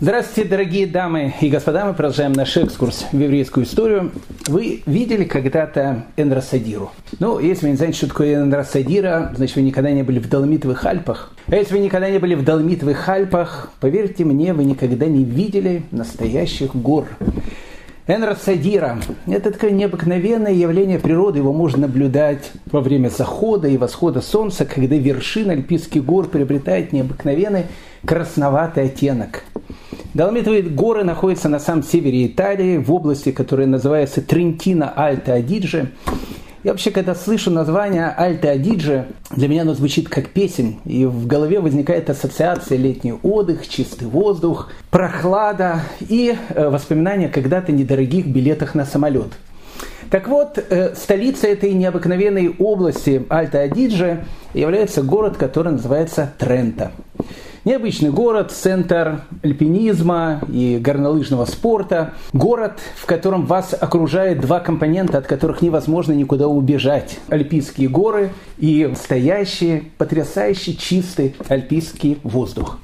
Здравствуйте, дорогие дамы и господа, мы продолжаем наш экскурс в еврейскую историю. Вы видели когда-то Эндросадиру? Ну, если вы не знаете, что такое Эндросадира, значит, вы никогда не были в Доломитовых Альпах. А если вы никогда не были в Доломитовых Альпах, поверьте мне, вы никогда не видели настоящих гор. Энросадира – это такое необыкновенное явление природы. Его можно наблюдать во время захода и восхода солнца, когда вершина альпийских гор приобретает необыкновенный красноватый оттенок. Доломитовые горы находятся на самом севере Италии, в области, которая называется Трентино-Альто-Адидже. Я вообще, когда слышу название Альта Адиджи, для меня оно звучит как песень, и в голове возникает ассоциация летний отдых, чистый воздух, прохлада и э, воспоминания когда-то недорогих билетах на самолет. Так вот, э, столицей этой необыкновенной области Альта Адиджи является город, который называется Трента. Необычный город, центр альпинизма и горнолыжного спорта. Город, в котором вас окружает два компонента, от которых невозможно никуда убежать. Альпийские горы и настоящий, потрясающий чистый альпийский воздух.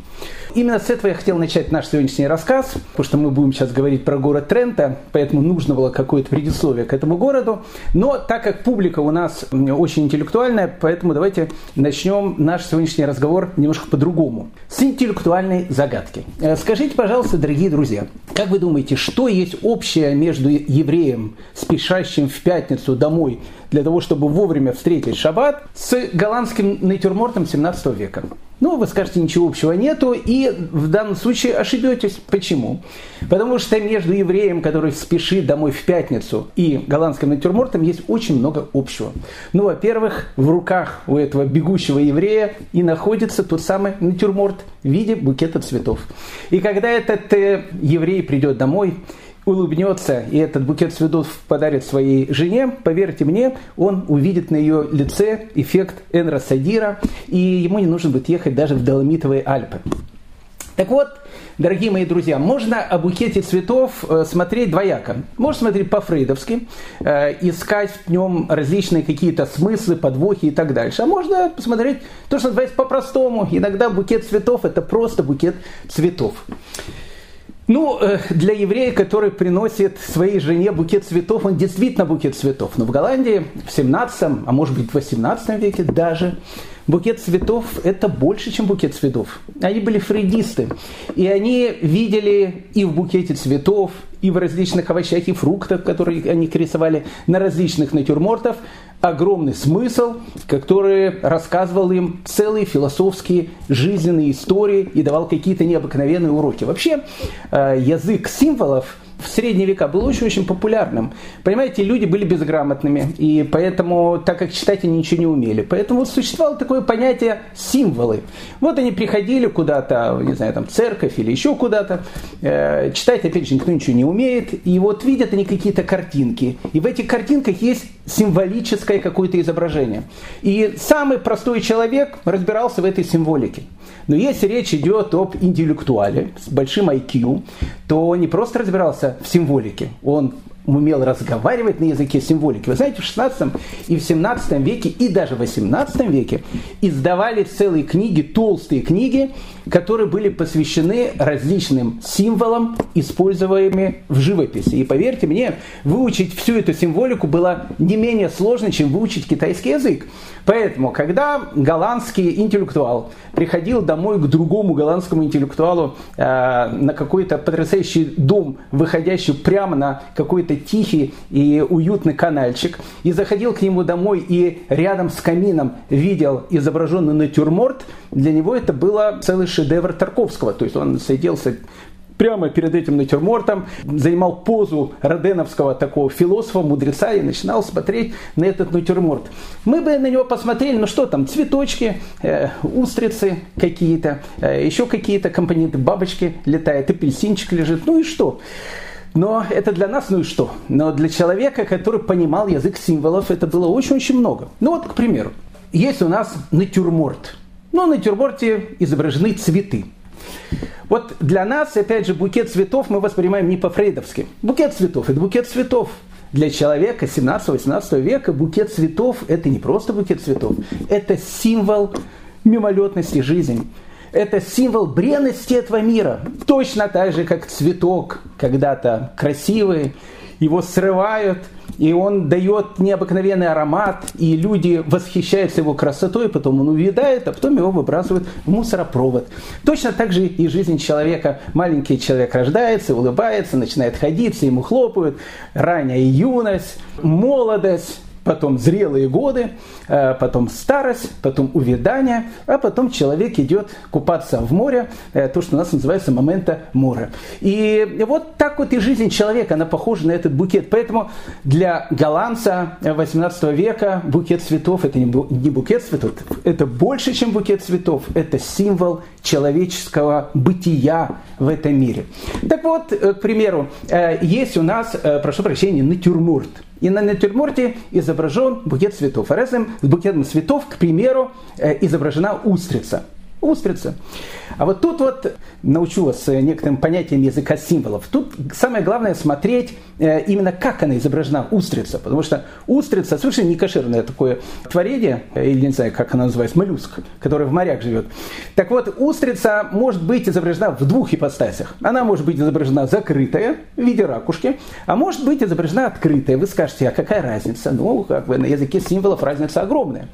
Именно с этого я хотел начать наш сегодняшний рассказ, потому что мы будем сейчас говорить про город Трента, поэтому нужно было какое-то предисловие к этому городу. Но так как публика у нас очень интеллектуальная, поэтому давайте начнем наш сегодняшний разговор немножко по-другому. С интеллектуальной загадки. Э, скажите, пожалуйста, дорогие друзья, как вы думаете, что есть общее между евреем, спешащим в пятницу домой для того, чтобы вовремя встретить шаббат, с голландским натюрмортом 17 века? Ну, вы скажете, ничего общего нету, и в данном случае ошибетесь. Почему? Потому что между евреем, который спешит домой в пятницу, и голландским натюрмортом есть очень много общего. Ну, во-первых, в руках у этого бегущего еврея и находится тот самый натюрморт в виде букета цветов. И когда этот э, еврей придет домой, улыбнется и этот букет цветов подарит своей жене, поверьте мне, он увидит на ее лице эффект Энра Садира, и ему не нужно будет ехать даже в Доломитовые Альпы. Так вот, дорогие мои друзья, можно о букете цветов э, смотреть двояко. Можно смотреть по-фрейдовски, э, искать в нем различные какие-то смыслы, подвохи и так дальше. А можно посмотреть то, что называется по-простому. Иногда букет цветов – это просто букет цветов. Ну, э, для еврея, который приносит своей жене букет цветов, он действительно букет цветов. Но в Голландии в 17, а может быть в 18 веке даже, букет цветов – это больше, чем букет цветов. Они были фрейдисты. И они видели и в букете цветов, и в различных овощах и фруктах, которые они рисовали на различных натюрмортах, огромный смысл, который рассказывал им целые философские жизненные истории и давал какие-то необыкновенные уроки. Вообще, э, язык символов – в средние века был очень-очень популярным. Понимаете, люди были безграмотными, и поэтому, так как читать они ничего не умели, поэтому существовало такое понятие символы. Вот они приходили куда-то, не знаю, там, церковь или еще куда-то, э, читать, опять же, никто ничего не умеет, и вот видят они какие-то картинки, и в этих картинках есть символическое какое-то изображение. И самый простой человек разбирался в этой символике. Но если речь идет об интеллектуале с большим IQ, то не просто разбирался в символике, он умел разговаривать на языке символики. Вы знаете, в 16 и в 17 веке, и даже в 18 веке издавали целые книги, толстые книги, которые были посвящены различным символам, используемым в живописи. И поверьте мне, выучить всю эту символику было не менее сложно, чем выучить китайский язык. Поэтому, когда голландский интеллектуал приходил домой к другому голландскому интеллектуалу э, на какой-то потрясающий дом, выходящий прямо на какой-то тихий и уютный канальчик, и заходил к нему домой и рядом с камином видел изображенный натюрморт, для него это было целый шедевр Тарковского. То есть он сиделся прямо перед этим натюрмортом, занимал позу роденовского такого философа, мудреца и начинал смотреть на этот натюрморт. Мы бы на него посмотрели, ну что там, цветочки, э, устрицы какие-то, э, еще какие-то компоненты, бабочки летают, апельсинчик лежит, ну и что? Но это для нас, ну и что? Но для человека, который понимал язык символов, это было очень-очень много. Ну вот, к примеру, есть у нас натюрморт. Ну, на натюрморте изображены цветы. Вот для нас, опять же, букет цветов мы воспринимаем не по-фрейдовски. Букет цветов – это букет цветов. Для человека 17-18 века букет цветов – это не просто букет цветов, это символ мимолетности жизни. Это символ бренности этого мира. Точно так же, как цветок когда-то красивый, его срывают, и он дает необыкновенный аромат, и люди восхищаются его красотой, потом он увядает, а потом его выбрасывают в мусоропровод. Точно так же и жизнь человека. Маленький человек рождается, улыбается, начинает ходить, ему хлопают, ранняя юность, молодость, потом зрелые годы, э, потом старость, потом увядание, а потом человек идет купаться в море, э, то, что у нас называется момента моря. И вот так вот и жизнь человека, она похожа на этот букет. Поэтому для голландца 18 века букет цветов – это не букет цветов, это больше, чем букет цветов, это символ человеческого бытия в этом мире. Так вот, э, к примеру, есть у нас, прошу прощения, натюрморт – и на натюрморте изображен букет цветов. А рядом с букетом цветов, к примеру, э, изображена устрица. Устрица. А вот тут вот научу вас э, некоторым понятиям языка символов. Тут самое главное смотреть э, именно как она изображена, устрица. Потому что устрица совершенно не кошерное такое творение, э, или не знаю, как она называется, моллюск, который в морях живет. Так вот, устрица может быть изображена в двух ипостасях. Она может быть изображена закрытая в виде ракушки, а может быть изображена открытая. Вы скажете, а какая разница? Ну, как бы на языке символов разница огромная.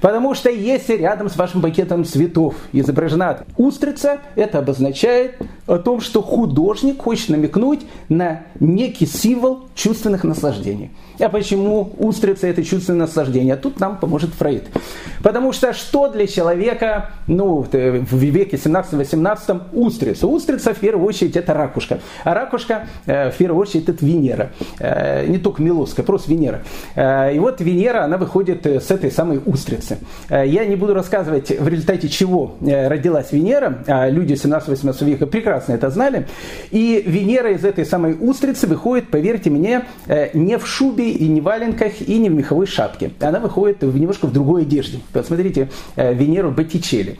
Потому что если рядом с вашим пакетом цветов изображена устрица, это обозначает о том, что художник хочет намекнуть на некий символ чувственных наслаждений. А почему устрица – это чувственное наслаждение? А тут нам поможет Фрейд. Потому что что для человека, ну, в веке 17-18 устрица? Устрица, в первую очередь, это ракушка. А ракушка, э, в первую очередь, это Венера. Э, не только Милоская, просто Венера. Э, и вот Венера, она выходит с этой самой устрицы. Я не буду рассказывать, в результате чего родилась Венера. А люди 17-18 века прекрасно это знали. И Венера из этой самой устрицы выходит, поверьте мне, не в шубе, шубе, и не в валенках, и не в меховой шапке. Она выходит немножко в другой одежде. Посмотрите э, Венеру Боттичелли.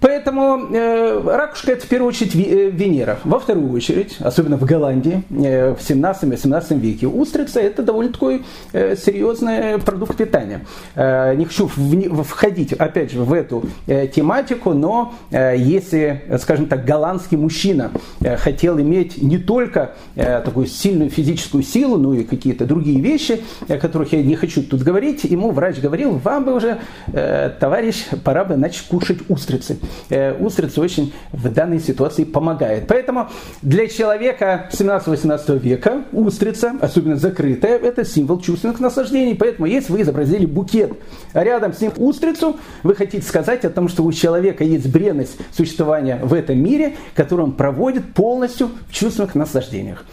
Поэтому э, ракушка это в первую очередь э, Венера. Во вторую очередь, особенно в Голландии э, в 17-18 веке, устрица это довольно такой э, серьезный продукт питания. Э, не хочу в, входить опять же в эту э, тематику, но э, если, скажем так, голландский мужчина э, хотел иметь не только э, такую сильную физическую силу, но и какие-то другие вещи, о которых я не хочу тут говорить, ему врач говорил, вам бы уже, э, товарищ, пора бы начать кушать устрицы. Э, устрица очень в данной ситуации помогает. Поэтому для человека 17-18 века устрица, особенно закрытая, это символ чувственных наслаждений. Поэтому если вы изобразили букет, а рядом с ним устрицу, вы хотите сказать о том, что у человека есть бренность существования в этом мире, которую он проводит полностью в чувственных наслаждениях.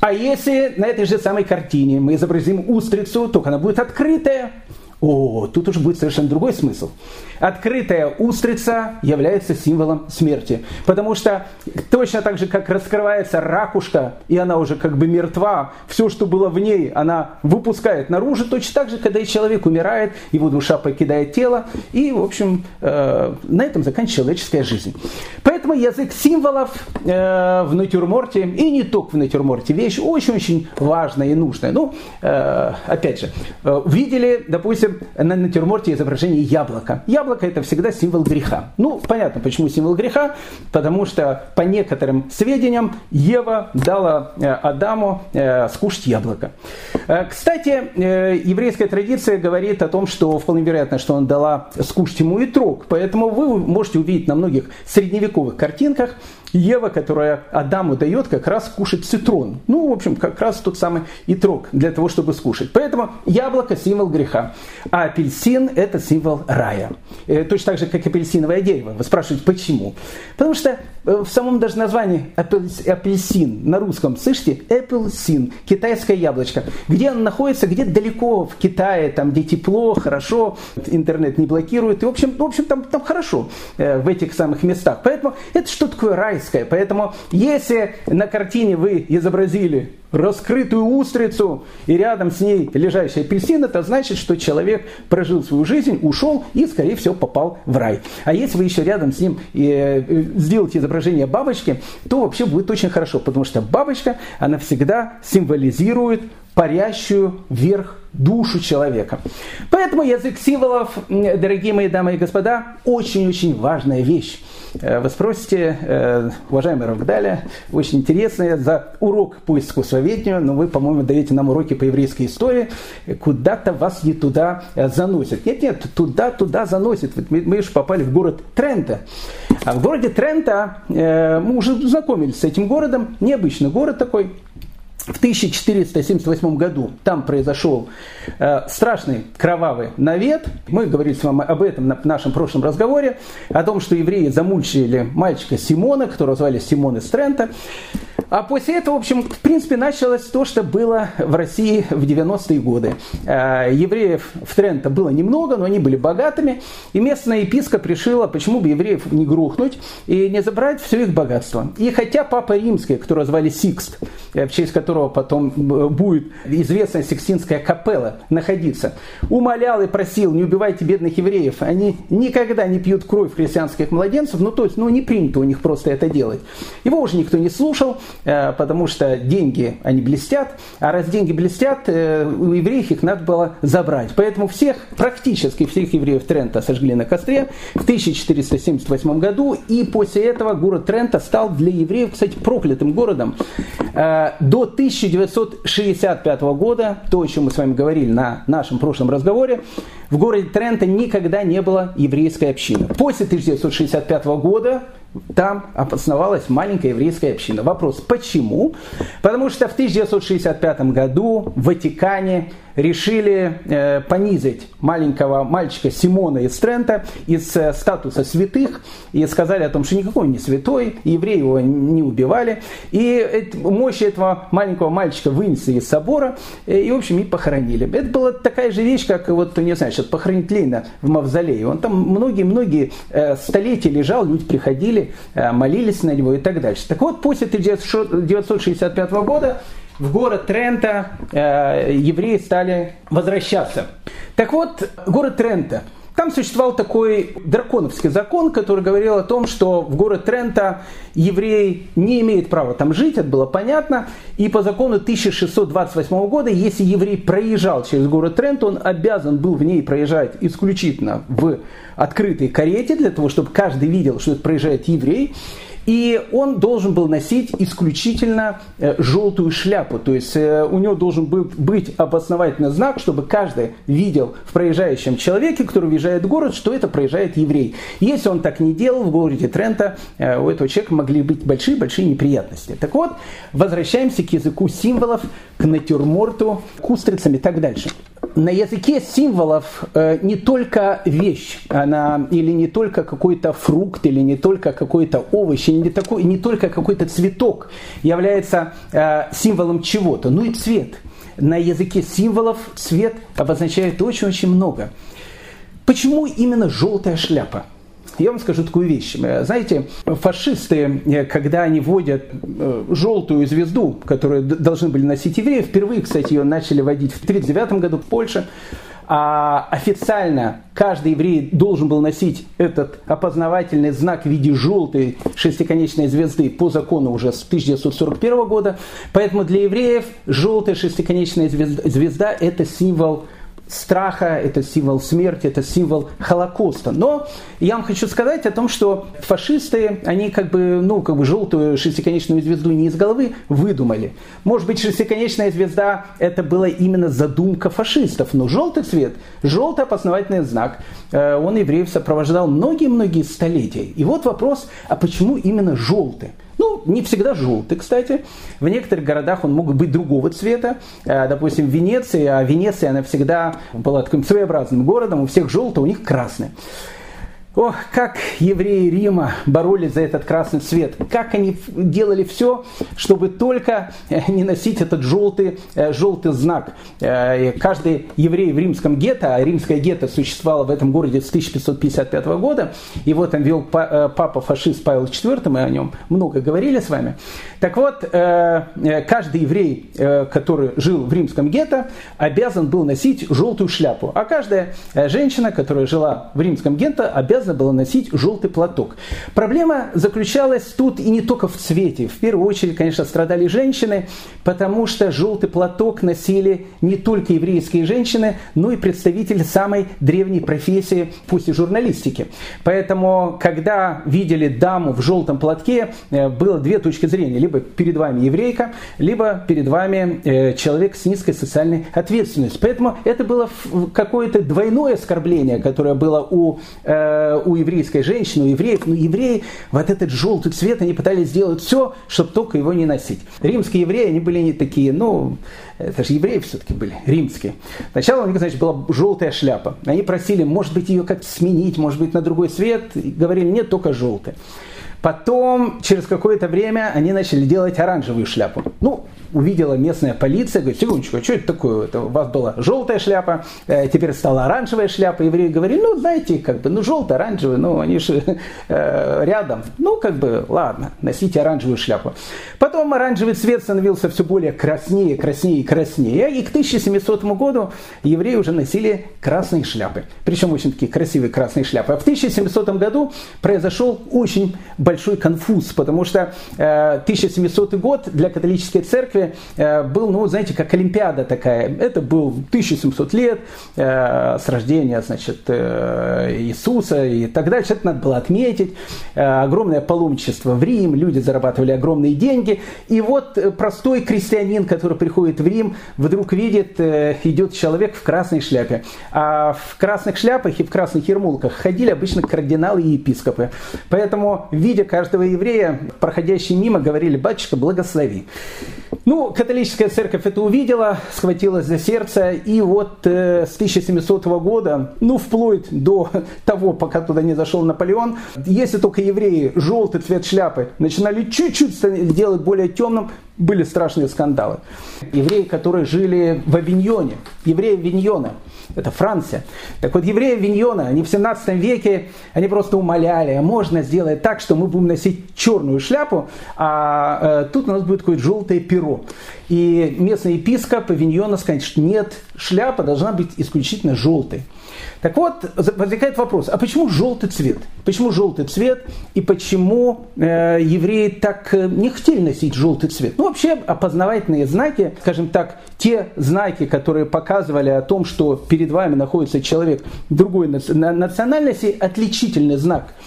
А если на этой же самой картине мы изобразим устрицу, только она будет открытая, о, тут уже будет совершенно другой смысл. Открытая устрица является символом смерти. Потому что точно так же, как раскрывается ракушка, и она уже как бы мертва, все, что было в ней, она выпускает наружу, точно так же, когда человек умирает, его душа покидает тело, и, в общем, э, на этом заканчивается человеческая жизнь. Поэтому язык символов э, в натюрморте, и не только в натюрморте, вещь очень-очень важная и нужная. Ну, э, опять же, видели, допустим, на натюрморте изображение яблока. Яблоко яблоко это всегда символ греха. Ну, понятно, почему символ греха, потому что по некоторым сведениям Ева дала э, Адаму э, скушать яблоко. Э, кстати, еврейская традиция говорит о том, что вполне вероятно, что он дала скушать ему и трог, поэтому вы можете увидеть на многих средневековых картинках Ева, которая Адаму дает как раз кушать цитрон. Ну, в общем, как раз тот самый итрог для того, чтобы скушать. Поэтому яблоко – символ греха, а апельсин – это символ рая. Э, точно так же, как апельсиновое дерево. Вы спрашиваете, почему? Потому что э, в самом даже названии апельсин на русском, слышите, апельсин, китайское яблочко. Где оно находится? Где-то далеко в Китае, там, где тепло, хорошо, интернет не блокирует. И, в общем, в общем там, там хорошо э, в этих самых местах. Поэтому это что такое рай? Райское. Поэтому если на картине вы изобразили раскрытую устрицу и рядом с ней лежащий апельсин, это значит, что человек прожил свою жизнь, ушел и, скорее всего, попал в рай. А если вы еще рядом с ним э, сделаете изображение бабочки, то вообще будет очень хорошо, потому что бабочка, она всегда символизирует парящую вверх душу человека. Поэтому язык символов, дорогие мои дамы и господа, очень-очень важная вещь. Э, вы спросите, э, уважаемый Равгдаля, очень интересно, за урок по искусствоведению, но вы, по-моему, даете нам уроки по еврейской истории, куда-то вас не туда э, заносит. Нет, нет, туда-туда заносит. Мы, мы же попали в город Трента. А в городе Трента мы уже знакомились с этим городом, необычный город такой, в 1478 году там произошел э, страшный кровавый навет. Мы говорили с вами об этом на нашем прошлом разговоре, о том, что евреи замучили мальчика Симона, которого звали Симон из Трента. А после этого, в общем, в принципе, началось то, что было в России в 90-е годы. Э, евреев в Тренто было немного, но они были богатыми, и местная епископ решила, почему бы евреев не грохнуть и не забрать все их богатство. И хотя папа римский, которого звали Сикст, э, в честь которого потом э, будет известная Сикстинская капелла находиться, умолял и просил, не убивайте бедных евреев, они никогда не пьют кровь христианских младенцев, ну то есть, ну не принято у них просто это делать. Его уже никто не слушал, потому что деньги, они блестят, а раз деньги блестят, э, у евреев их надо было забрать. Поэтому всех, практически всех евреев Трента сожгли на костре в 1478 году, и после этого город Трента стал для евреев, кстати, проклятым городом. До 1965 года, то, о чем мы с вами говорили на нашем прошлом разговоре, в городе Трента никогда не было еврейской общины. После 1965 года там основалась маленькая еврейская община. Вопрос, почему? Потому что в 1965 году в Ватикане решили э, понизить маленького мальчика Симона из Трента из э, статуса святых и сказали о том, что никакой он не святой, евреи его не убивали. И э, мощь этого маленького мальчика вынесли из собора э, и, в общем, и похоронили. Это была такая же вещь, как, вот, не знаю, сейчас похоронить Ленина в мавзолее. Он там многие-многие э, столетия лежал, люди приходили, э, молились на него и так дальше. Так вот, после 1965 года в город Трента э, евреи стали возвращаться. Так вот, город Трента. Там существовал такой драконовский закон, который говорил о том, что в город Трента еврей не имеет права там жить, это было понятно. И по закону 1628 года, если еврей проезжал через город Трент, он обязан был в ней проезжать исключительно в открытой карете, для того, чтобы каждый видел, что это проезжает еврей. И он должен был носить исключительно э, желтую шляпу. То есть э, у него должен был быть опознавательный знак, чтобы каждый видел в проезжающем человеке, который въезжает в город, что это проезжает еврей. Если он так не делал, в городе Трента э, у этого человека могли быть большие-большие неприятности. Так вот, возвращаемся к языку символов, к натюрморту, к устрицам и так дальше на языке символов э, не только вещь, она, или не только какой-то фрукт, или не только какой-то овощ, или не, такой, не только какой-то цветок является э, символом чего-то, ну и цвет. На языке символов цвет обозначает очень-очень много. Почему именно желтая шляпа? Я вам скажу такую вещь. Знаете, фашисты, э, когда они вводят э, желтую звезду, которую должны были носить евреи, впервые, кстати, ее начали вводить в 1939 году в Польше, а официально каждый еврей должен был носить этот опознавательный знак в виде желтой шестиконечной звезды по закону уже с 1941 года. Поэтому для евреев желтая шестиконечная звезда, звезда – это символ страха, это символ смерти, это символ Холокоста. Но я вам хочу сказать о том, что фашисты, они как бы, ну, как бы желтую шестиконечную звезду не из головы выдумали. Может быть, шестиконечная звезда это была именно задумка фашистов, но желтый цвет, желтый опознавательный знак, э, он евреев сопровождал многие-многие столетия. И вот вопрос, а почему именно желтый? Ну, не всегда желтый, кстати. В некоторых городах он мог быть другого цвета. Э, допустим, в Венеции, а Венеция, она всегда была таким своеобразным городом, у всех желтый, у них красный. Ох, как евреи Рима боролись за этот красный цвет. Как они делали все, чтобы только э, не носить этот желтый, э, желтый знак. Э, каждый еврей в римском гетто, а римское гетто существовало в этом городе с 1555 года, его там вел папа-фашист Павел IV, мы о нем много говорили с вами. Так вот, каждый еврей, который жил в римском гетто, обязан был носить желтую шляпу. А каждая женщина, которая жила в римском гетто, обязана обязано было носить желтый платок. Проблема заключалась тут и не только в цвете. В первую очередь, конечно, страдали женщины, потому что желтый платок носили не только еврейские женщины, но и представители самой древней профессии, пусть и журналистики. Поэтому, когда видели даму в желтом платке, э, было две точки зрения. Либо перед вами еврейка, либо перед вами э, человек с низкой социальной ответственностью. Поэтому это было какое-то двойное оскорбление, которое было у, э, у еврейской женщины, у евреев. Но евреи, вот этот желтый цвет, они пытались сделать все, чтобы только его не носить. Римские евреи, они были не такие, ну, это же евреи все-таки были, римские. Сначала у них, значит, была желтая шляпа. Они просили, может быть, ее как-то сменить, может быть, на другой цвет. И говорили, нет, только желтая. Потом, через какое-то время, они начали делать оранжевую шляпу. Ну, увидела местная полиция, говорит, секундочку, а что это такое? Это у вас была желтая шляпа, э, теперь стала оранжевая шляпа. Евреи говорили, ну, знаете, как бы, ну, желтая, оранжевая, ну, они же э, рядом. Ну, как бы, ладно, носите оранжевую шляпу. Потом оранжевый цвет становился все более краснее, краснее краснее. И к 1700 году евреи уже носили красные шляпы. Причем очень такие красивые красные шляпы. А в 1700 году произошел очень большой конфуз, потому что э, 1700 год для католической церкви церкви э, был, ну, знаете, как Олимпиада такая. Это был 1700 лет э, с рождения, значит, э, Иисуса и так далее. Это надо было отметить. Огромное паломничество в Рим, люди зарабатывали огромные деньги. И вот простой крестьянин, который приходит в Рим, вдруг видит, идет человек в красной шляпе. А в красных шляпах и в красных ермулках ходили обычно кардиналы и епископы. Поэтому, видя каждого еврея, проходящие мимо, говорили, батюшка, благослови. Ну, католическая церковь это увидела, схватилась за сердце, и вот э, с 1700 года, ну, вплоть до того, пока туда не зашел Наполеон, если только евреи желтый цвет шляпы начинали чуть-чуть делать более темным, были страшные скандалы. Евреи, которые жили в Авиньоне, евреи Авиньона, это Франция. Так вот, евреи Авиньона, они в 17 веке, они просто умоляли, а можно сделать так, что мы будем носить черную шляпу, а э, тут у нас будет какое-то желтое перо. И местный епископ Авиньона сказал, что нет, шляпа должна быть исключительно желтой. Так вот, возникает вопрос, а почему желтый цвет? Почему желтый цвет и почему э, евреи так э, не хотели носить желтый цвет? Ну, вообще, опознавательные знаки, скажем так, те знаки, которые показывали о том, что перед вами находится человек другой национальности, отличительный знак –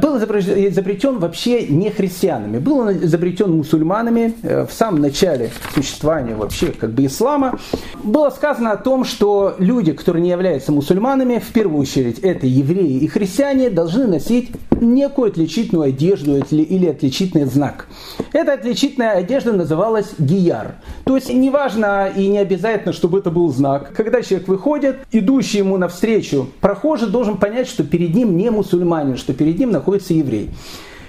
был изобретен вообще не христианами, был он изобретен мусульманами э, в самом начале существования вообще как бы ислама. Было сказано о том, что люди, которые не являются мусульманами, в первую очередь это евреи и христиане, должны носить некую отличительную одежду или отличительный знак. Эта отличительная одежда называлась гияр. То есть неважно и не обязательно, чтобы это был знак. Когда человек выходит, идущий ему навстречу прохожий должен понять, что перед ним не мусульманин, что перед ним находится еврей.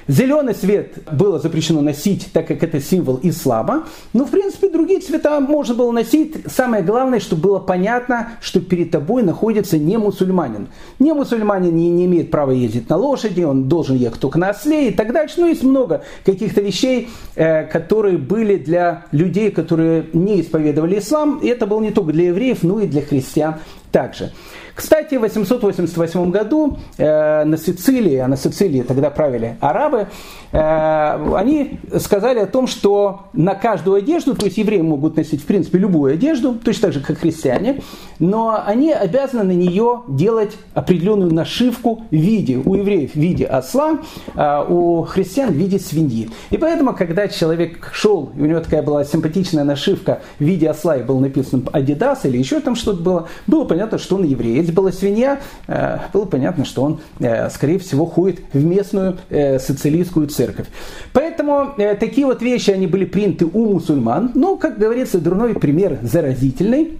Зеленый цвет было запрещено носить, так как это символ ислама. Но, в принципе, другие цвета можно было носить. Самое главное, чтобы было понятно, что перед тобой находится не мусульманин. Не мусульманин не, не имеет права ездить на лошади, он должен ехать только на осле и так дальше. Ну, есть много каких-то вещей, э, которые были для людей, которые не исповедовали ислам. И это было не только для евреев, но и для христиан также. Кстати, в 888 году э, на Сицилии, а на Сицилии тогда правили арабы, э, они сказали о том, что на каждую одежду, то есть евреи могут носить в принципе любую одежду, точно так же как христиане, но они обязаны на нее делать определенную нашивку в виде, у евреев в виде осла, а у христиан в виде свиньи. И поэтому, когда человек шел, и у него такая была симпатичная нашивка в виде осла, и был написан Adidas или еще там что-то было, было понятно, что он еврей если была свинья, э, было понятно, что он, э, скорее всего, ходит в местную э, социалистскую церковь. Поэтому такие вот вещи, они были приняты у мусульман. Но, как говорится, дурной пример заразительный.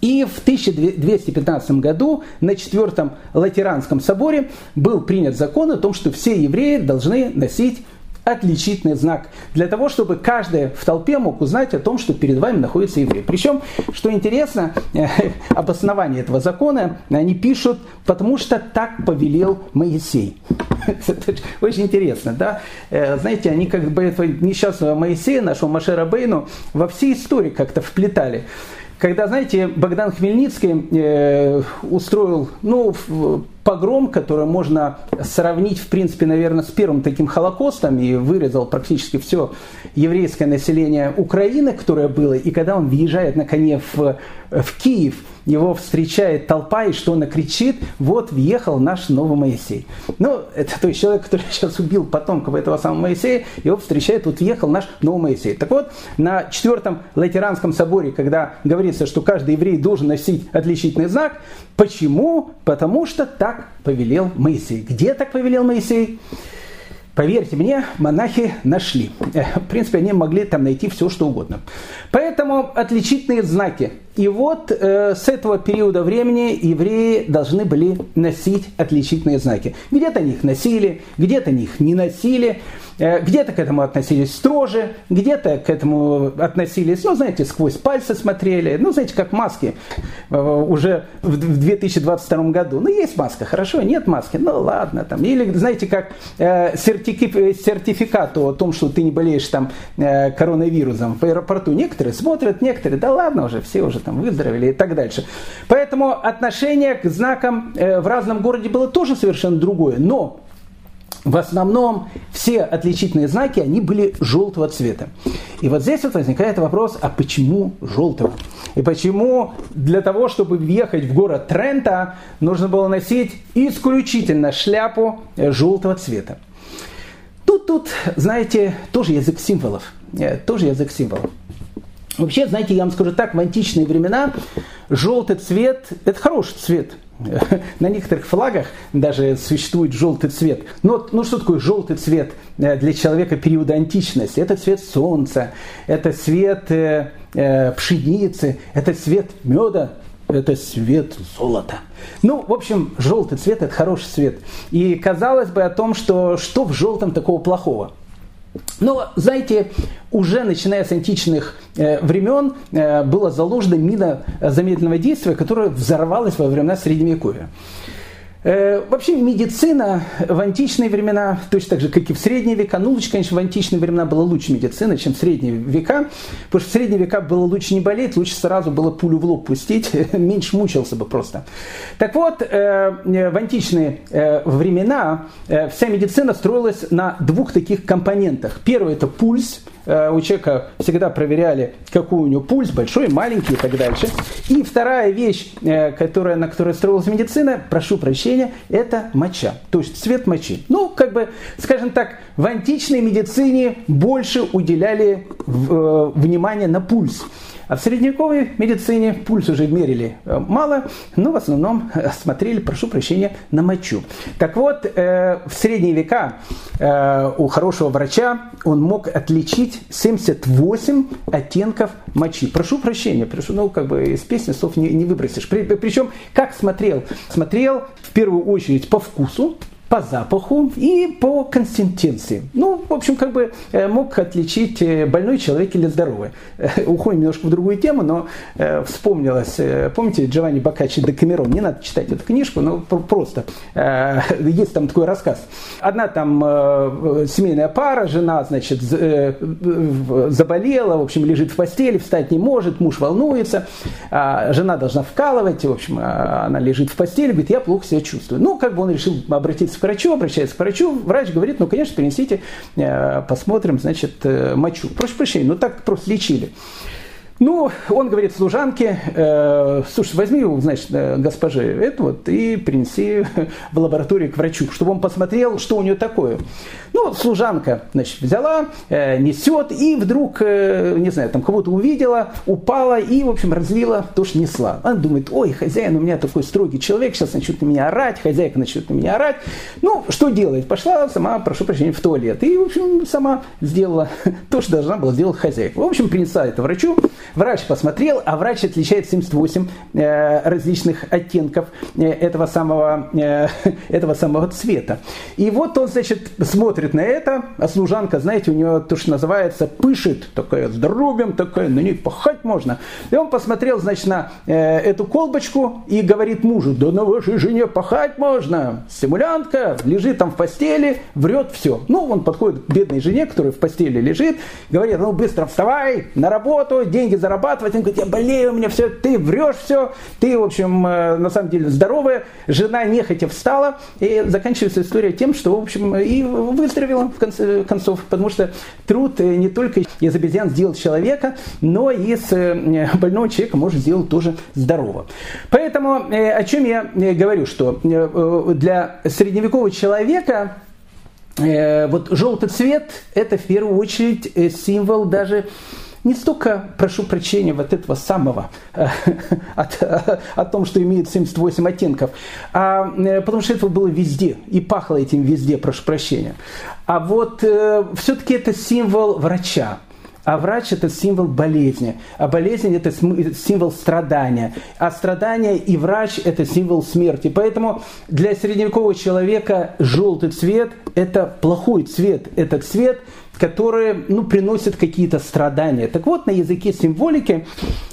И в 1215 году на Четвертом Латеранском соборе был принят закон о том, что все евреи должны носить отличительный знак для того, чтобы каждый в толпе мог узнать о том, что перед вами находится еврей. Причем, что интересно, обоснование этого закона они пишут, потому что так повелел Моисей. Очень интересно, да? Э, знаете, они как бы этого несчастного Моисея, нашего Машера Бейну, во всей истории как-то вплетали когда, знаете, Богдан Хмельницкий э, устроил, ну, погром, который можно сравнить, в принципе, наверное, с первым таким Холокостом, и вырезал практически все еврейское население Украины, которое было, и когда он въезжает на коне в, в Киев – его встречает толпа, и что она кричит, вот въехал наш новый Моисей. Ну, это то есть человек, который сейчас убил потомков этого самого Моисея, его встречает, вот въехал наш новый Моисей. Так вот, на четвертом Латеранском соборе, когда говорится, что каждый еврей должен носить отличительный знак, почему? Потому что так повелел Моисей. Где так повелел Моисей? Поверьте мне, монахи нашли. Э, в принципе, они могли там найти все, что угодно. Поэтому отличительные знаки. И вот э, с этого периода времени евреи должны были носить отличительные знаки. Где-то они их носили, где-то они их не носили. Э, где-то к этому относились строже, где-то к этому относились, ну, знаете, сквозь пальцы смотрели. Ну, знаете, как маски э, уже в 2022 году. Ну, есть маска, хорошо, нет маски, ну, ладно. Там. Или, знаете, как э, сертификат о том, что ты не болеешь там коронавирусом в аэропорту. Некоторые смотрят, некоторые, да ладно уже, все уже там выздоровели и так дальше. Поэтому отношение к знакам в разном городе было тоже совершенно другое. Но в основном все отличительные знаки, они были желтого цвета. И вот здесь вот возникает вопрос, а почему желтого? И почему для того, чтобы въехать в город Трента, нужно было носить исключительно шляпу желтого цвета? Тут, тут, знаете, тоже язык символов. Э, тоже язык символов. Вообще, знаете, я вам скажу так, в античные времена желтый цвет – это хороший цвет – На некоторых флагах даже существует желтый цвет. Но ну что такое желтый цвет э, для человека периода античности? Это цвет солнца, это цвет э, э, пшеницы, это цвет меда, это цвет золота. Ну, в общем, желтый цвет – это хороший цвет. И казалось бы о том, что что в желтом такого плохого – но, знаете, уже начиная с античных э, времен э, было заложено мина замедленного действия, которая взорвалась во времена Средневековья. Э, вообще медицина в античные времена, точно так же, как и в средние века, ну лучше, конечно, в античные времена была лучше медицина, чем в средние века, потому что в средние века было лучше не болеть, лучше сразу было пулю в лоб пустить, меньше мучился бы просто. Так вот, э, в античные э, времена вся медицина строилась на двух таких компонентах. Первый это пульс – у человека всегда проверяли, какой у него пульс, большой, маленький и так дальше. И вторая вещь, э, которая, на которой строилась медицина, прошу прощения, это моча, то есть цвет мочи. Ну, как бы, скажем так, в античной медицине больше уделяли э, внимание на пульс. А в средневековой медицине пульс уже мерили э, мало, но в основном э, смотрели, прошу прощения, на мочу. Так вот, э, в средние века у хорошего врача он мог отличить 78 оттенков мочи. Прошу прощения, прошу, ну, как бы из песни слов не, не выбросишь. Причем, как смотрел? Смотрел в первую очередь по вкусу, по запаху и по консистенции. Ну, в общем, как бы э, мог отличить э, больной человек или здоровый. Э, уходим немножко в другую тему, но вспомнилось, помните Джованни Бокаччи де Камерон, не надо читать эту книжку, но просто есть там такой рассказ. Одна там семейная пара, жена, значит, заболела, в общем, лежит в постели, встать не может, муж волнуется, а жена должна вкалывать, в общем, а она лежит в постели, говорит, я плохо себя чувствую. Ну, как бы он решил обратиться врачу, обращается к врачу, врач говорит, ну, конечно, принесите, э, посмотрим, значит, э, мочу. Прошу прощения, ну так просто лечили. Ну, он говорит служанке, э, слушай, возьми значит, э, госпожи, это вот, и принеси в лабораторию к врачу, чтобы он посмотрел, что у нее такое. Ну, служанка, значит, взяла, э, несет, и вдруг, не знаю, там кого-то увидела, упала и, в общем, разлила то, что несла. Она думает, ой, хозяин у меня такой строгий человек, сейчас начнет на меня орать, хозяйка начнет на меня орать. Ну, что делать? Пошла сама, прошу прощения, в туалет. И, в общем, сама сделала то, что должна была сделать хозяйка. В общем, принесла это врачу, Врач посмотрел, а врач отличает 78 э, различных оттенков э, этого, самого, э, этого самого цвета. И вот он, значит, смотрит на это, а служанка, знаете, у него то, что называется, пышет, такая здоровьем, такая, на ней пахать можно. И он посмотрел, значит, на эту колбочку и говорит мужу, да на вашей жене пахать можно. Симулянтка лежит там в постели, врет все. Ну, он подходит к бедной жене, которая в постели лежит, говорит, ну быстро вставай, на работу, деньги деньги зарабатывать. Он говорит, я болею, у меня все, ты врешь все, ты, в общем, э, на самом деле здоровая. Жена нехотя встала, и заканчивается история тем, что, в общем, и выздоровела в конце концов, потому что труд э, не только из обезьян сделал человека, но и из э, больного человека может сделать тоже здорового. Поэтому о чем я говорю, что для средневекового человека вот желтый цвет это в первую очередь символ даже не столько, прошу прощения, вот этого самого, э, от, о том, что имеет 78 оттенков, а э, потому что это было везде, и пахло этим везде, прошу прощения. А вот э, все-таки это символ врача. А врач это символ болезни, а болезнь это символ страдания, а страдание и врач это символ смерти. Поэтому для средневекового человека желтый цвет это плохой цвет, это цвет, которые ну, приносят какие-то страдания. Так вот, на языке символики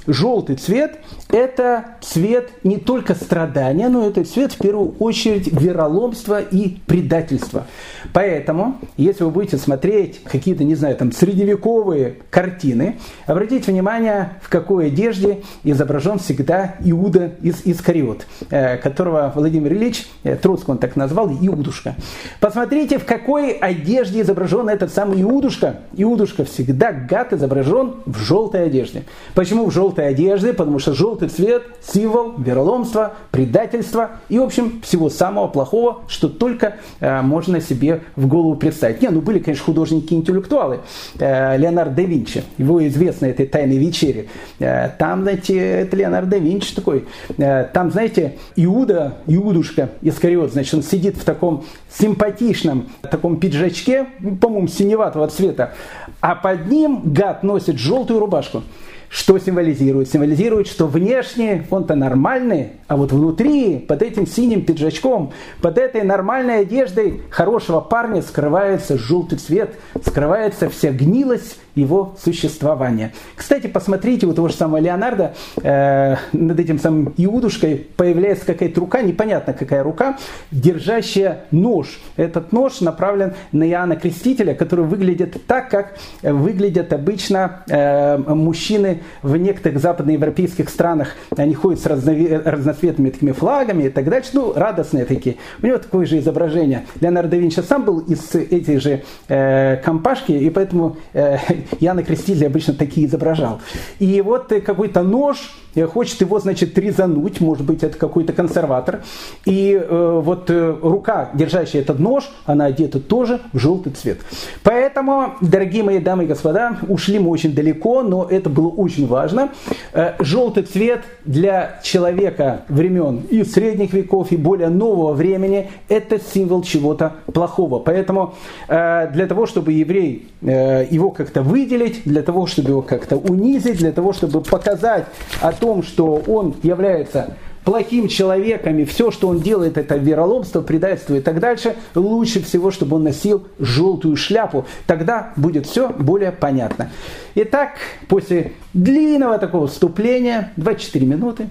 желтый цвет – это цвет не только страдания, но это цвет в первую очередь вероломства и предательства. Поэтому, если вы будете смотреть какие-то, не знаю, там средневековые картины, обратите внимание, в какой одежде изображен всегда Иуда из Искариот, э, которого Владимир Ильич, э, Троцкий он так назвал, Иудушка. Посмотрите, в какой одежде изображен этот самый Иуда, Иудушка, Иудушка всегда гад изображен в желтой одежде. Почему в желтой одежде? Потому что желтый цвет – символ вероломства, предательства и, в общем, всего самого плохого, что только э, можно себе в голову представить. Не, ну были, конечно, художники-интеллектуалы. Э, Леонардо да Винчи, его известно этой «Тайной вечере». Э, там, знаете, это Леонардо да Винчи такой. Э, там, знаете, Иуда, Иудушка Искариот, значит, он сидит в таком симпатичном таком пиджачке, по-моему, синеватого красного цвета, а под ним гад носит желтую рубашку. Что символизирует? Символизирует, что внешне он-то нормальный, а вот внутри, под этим синим пиджачком, под этой нормальной одеждой хорошего парня скрывается желтый цвет, скрывается вся гнилость его существования. Кстати, посмотрите, у того же самого Леонардо э, над этим самым Иудушкой появляется какая-то рука, непонятно какая рука, держащая нож. Этот нож направлен на Иоанна Крестителя, который выглядит так, как выглядят обычно э, мужчины в некоторых западноевропейских странах. Они ходят с разноцветными такими флагами и так дальше. Ну, радостные такие. У него такое же изображение. Леонардо да Винчи сам был из этой же э, компашки, и поэтому э, Яна Креститель обычно такие изображал. И вот э, какой-то нож, э, хочет его, значит, резануть, может быть, это какой-то консерватор. И э, вот э, рука, держащая этот нож, она одета тоже в желтый цвет. Поэтому, дорогие мои дамы и господа, ушли мы очень далеко, но это было очень важно. Э, желтый цвет для человека времен и средних веков, и более нового времени, это символ чего-то плохого. Поэтому э, для того, чтобы еврей э, его как-то выделить, для того, чтобы его как-то унизить, для того, чтобы показать о том, что он является плохим человеком, и все, что он делает, это вероломство, предательство и так дальше, лучше всего, чтобы он носил желтую шляпу. Тогда будет все более понятно. Итак, после длинного такого вступления, 24 минуты,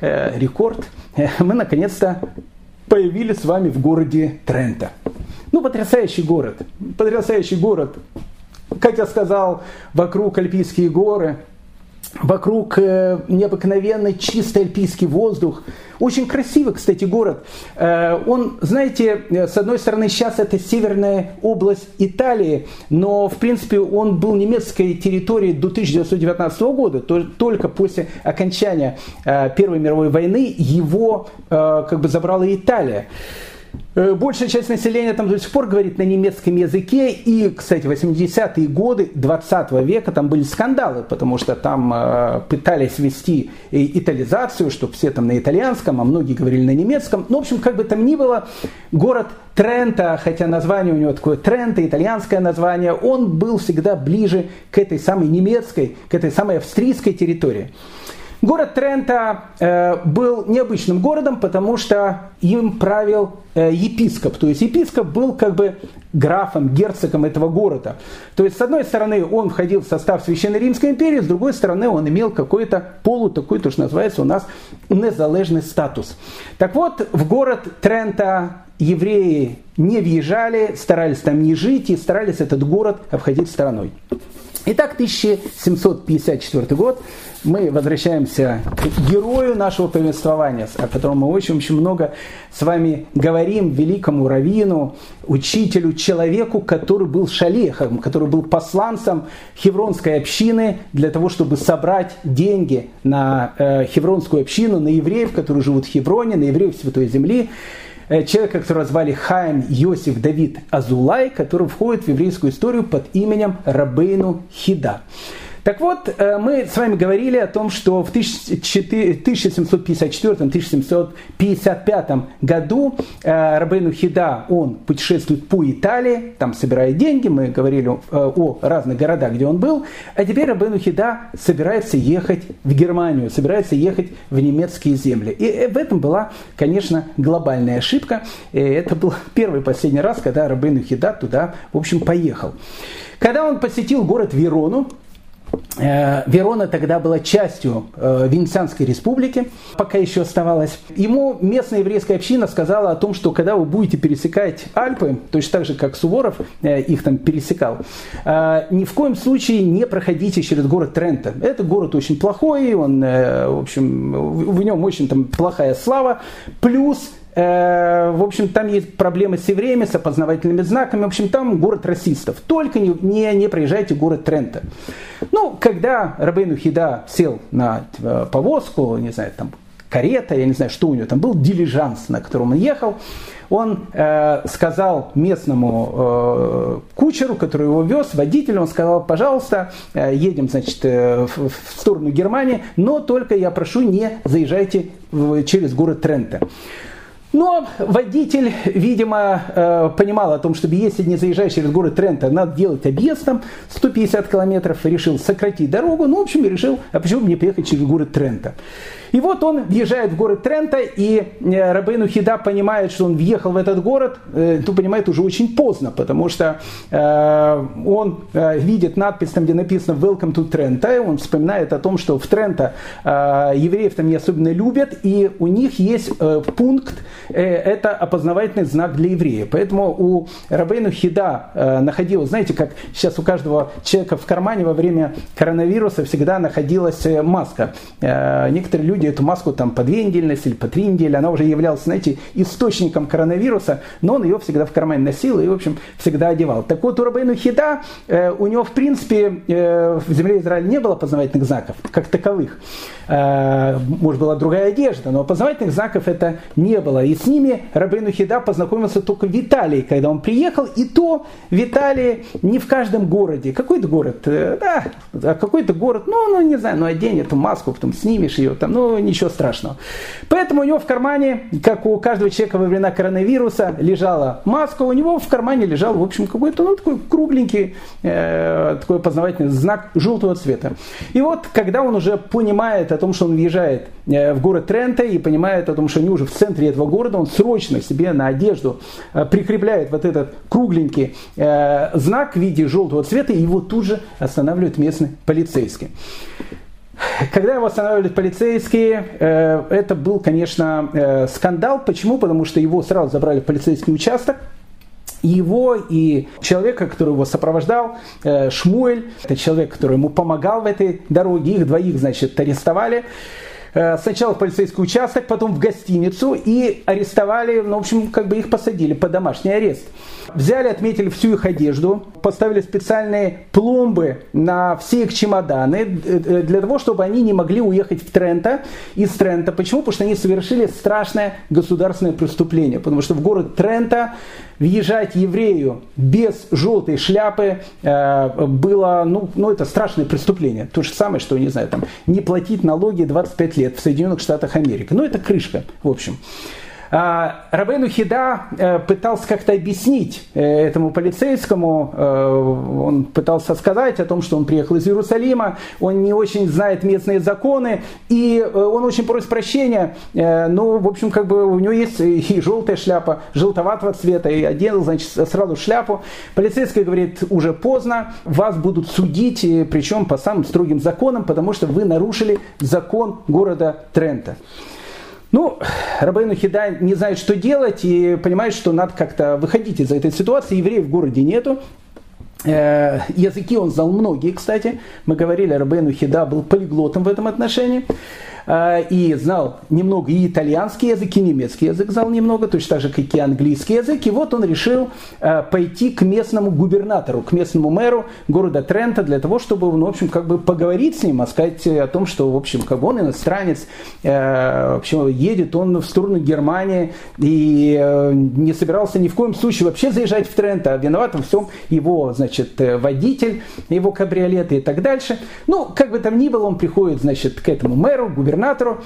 э, рекорд, э, мы наконец-то появились с вами в городе Трента. Ну, потрясающий город. Потрясающий город как я сказал, вокруг Альпийские горы, вокруг э, необыкновенно чистый альпийский воздух. Очень красивый, кстати, город. Э, он, знаете, э, с одной стороны, сейчас это северная область Италии, но, в принципе, он был немецкой территорией до 1919 года. Только после окончания Первой мировой войны его как бы забрала Италия. Э, большая часть населения там до сих пор говорит на немецком языке. И, кстати, 80-е годы 20 века там были скандалы, потому что там э, пытались ввести итализацию, чтобы все там на итальянском, а многие говорили на немецком. Ну, в общем, как бы там ни было, город Трента, хотя название у него такое Трента, итальянское название, он был всегда ближе к этой самой немецкой, к этой самой австрийской территории. Город Трента э, был необычным городом, потому что им правил э, епископ. То есть епископ был как бы графом, герцогом этого города. То есть, с одной стороны, он входил в состав Священной Римской империи, с другой стороны, он имел какой-то полу, такой, то, что называется у нас незалежный статус. Так вот, в город Трента евреи не въезжали, старались там не жить и старались этот город обходить стороной. Итак, 1754 год. Мы возвращаемся к герою нашего повествования, о котором мы очень-очень много с вами говорим, великому раввину, учителю, человеку, который был шалехом, который был посланцем хевронской общины для того, чтобы собрать деньги на э, хевронскую общину, на евреев, которые живут в Хевроне, на евреев Святой Земли. Э, человека, которого звали Хаим Йосиф Давид Азулай, который входит в еврейскую историю под именем Рабейну Хида. Так вот, э, мы с вами говорили о том, что в 1754-1755 году э, Рабейну Хида, он путешествует по Италии, там собирает деньги, мы говорили о разных городах, где он был, а теперь Рабейну Хида собирается ехать в Германию, собирается ехать в немецкие земли. И в этом была, конечно, глобальная ошибка. Это был первый и последний раз, когда Рабейну Хида туда, в общем, поехал. Когда он посетил город Верону, Э, Верона тогда была частью э, Венецианской республики, пока еще оставалась. Ему местная еврейская община сказала о том, что когда вы будете пересекать Альпы, точно так же, как Суворов э, их там пересекал, ни в коем случае не проходите через город Трента. Это город очень плохой, он, в общем, в нем очень там плохая слава. Плюс в общем, там есть проблемы с евреями, с опознавательными знаками. В общем, там город расистов. Только не, не, не проезжайте город Трента. Ну, когда Рабейну Хида сел на э, повозку, не знаю, там карета, я не знаю, что у него там был, дилижанс, на котором он ехал, он э, сказал местному э, кучеру, который его вез, водителю, он сказал, пожалуйста, э, едем, значит, э, в, в сторону Германии, но только я прошу, не заезжайте в, через город Трента. Но водитель, видимо, э, понимал о том, что если не заезжаешь через город Трента, надо делать объездом 150 километров, решил сократить дорогу. Ну, в общем, решил, а почему мне поехать через город Трента? И вот он въезжает в город Трента, и э, Рабейну Хида понимает, что он въехал в этот город, э, то понимает уже очень поздно, потому что э, он видит надпись там, где написано «Welcome to Trento», он вспоминает о том, что в Трента евреев там не особенно любят, и у них есть пункт, это опознавательный знак для евреев. Поэтому у Рабейну Хида находилось, знаете, как сейчас у каждого человека в кармане во время коронавируса всегда находилась маска. Некоторые люди люди эту маску там по две недели носили, по три недели, она уже являлась, знаете, источником коронавируса, но он ее всегда в кармане носил и, в общем, всегда одевал. Так вот, у Рабейну Хида, э, у него, в принципе, э, в земле Израиля не было познавательных знаков, как таковых. Э, может, была другая одежда, но познавательных знаков это не было. И с ними Рабейну Хида познакомился только в Италии, когда он приехал, и то в Италии не в каждом городе. Какой-то город, э, да, а какой-то город, ну, ну, не знаю, ну, одень эту маску, потом снимешь ее, там, ну, ничего страшного. Поэтому у него в кармане, как у каждого человека во времена коронавируса, лежала маска, у него в кармане лежал, в общем, какой-то ну, такой кругленький э, такой познавательный знак желтого цвета. И вот, когда он уже понимает о том, что он въезжает э, в город Трента и понимает о том, что они уже в центре этого города, он срочно себе на одежду э, прикрепляет вот этот кругленький э, знак в виде желтого цвета, и его тут же останавливает местный полицейский. Когда его останавливали полицейские, э, это был, конечно, э, скандал. Почему? Потому что его сразу забрали в полицейский участок. Его и человека, который его сопровождал, э, Шмуэль, это человек, который ему помогал в этой дороге, их двоих, значит, арестовали. Сначала в полицейский участок, потом в гостиницу и арестовали, ну, в общем, как бы их посадили под домашний арест. Взяли, отметили всю их одежду, поставили специальные пломбы на все их чемоданы э, э, для того, чтобы они не могли уехать в Трента, из Трента. Почему? Потому что они совершили страшное государственное преступление. Потому что в город Трента въезжать еврею без желтой шляпы э, было, ну, ну, это страшное преступление. То же самое, что, не знаю, там, не платить налоги 25 лет в Соединенных Штатах Америки. Ну, это крышка, в общем. А, Рабейну Хида э, пытался как-то объяснить э, этому полицейскому, э, он пытался сказать о том, что он приехал из Иерусалима, он не очень знает местные законы, и он очень просит прощения, ну, в общем, как бы у него есть и желтая шляпа, желтоватого цвета, и одел, значит, сразу шляпу. Полицейский говорит, уже поздно, вас будут судить, причем по самым строгим законам, потому что вы нарушили закон города Трента. Ну, Рабейну Хида не знает, что делать, и понимает, что надо как-то выходить из этой ситуации. Евреев в городе нету. Э, языки он знал многие, кстати. Мы говорили, Рабейну Хида был полиглотом в этом отношении. Э, и знал немного и итальянский язык, и немецкий язык знал немного, точно так же, как и английский язык. И вот он решил э, пойти к местному губернатору, к местному мэру города Трента для того, чтобы, ну, в общем, как бы поговорить с ним, а сказать о том, что, в общем, как он иностранец, э, в общем, едет он в сторону Германии и не собирался ни в коем случае вообще заезжать в Трент, а виноват во всем его, значит, водитель, его кабриолета и так дальше. Ну, как бы там ни было, он приходит, значит, к этому мэру, губернатору, губернатору,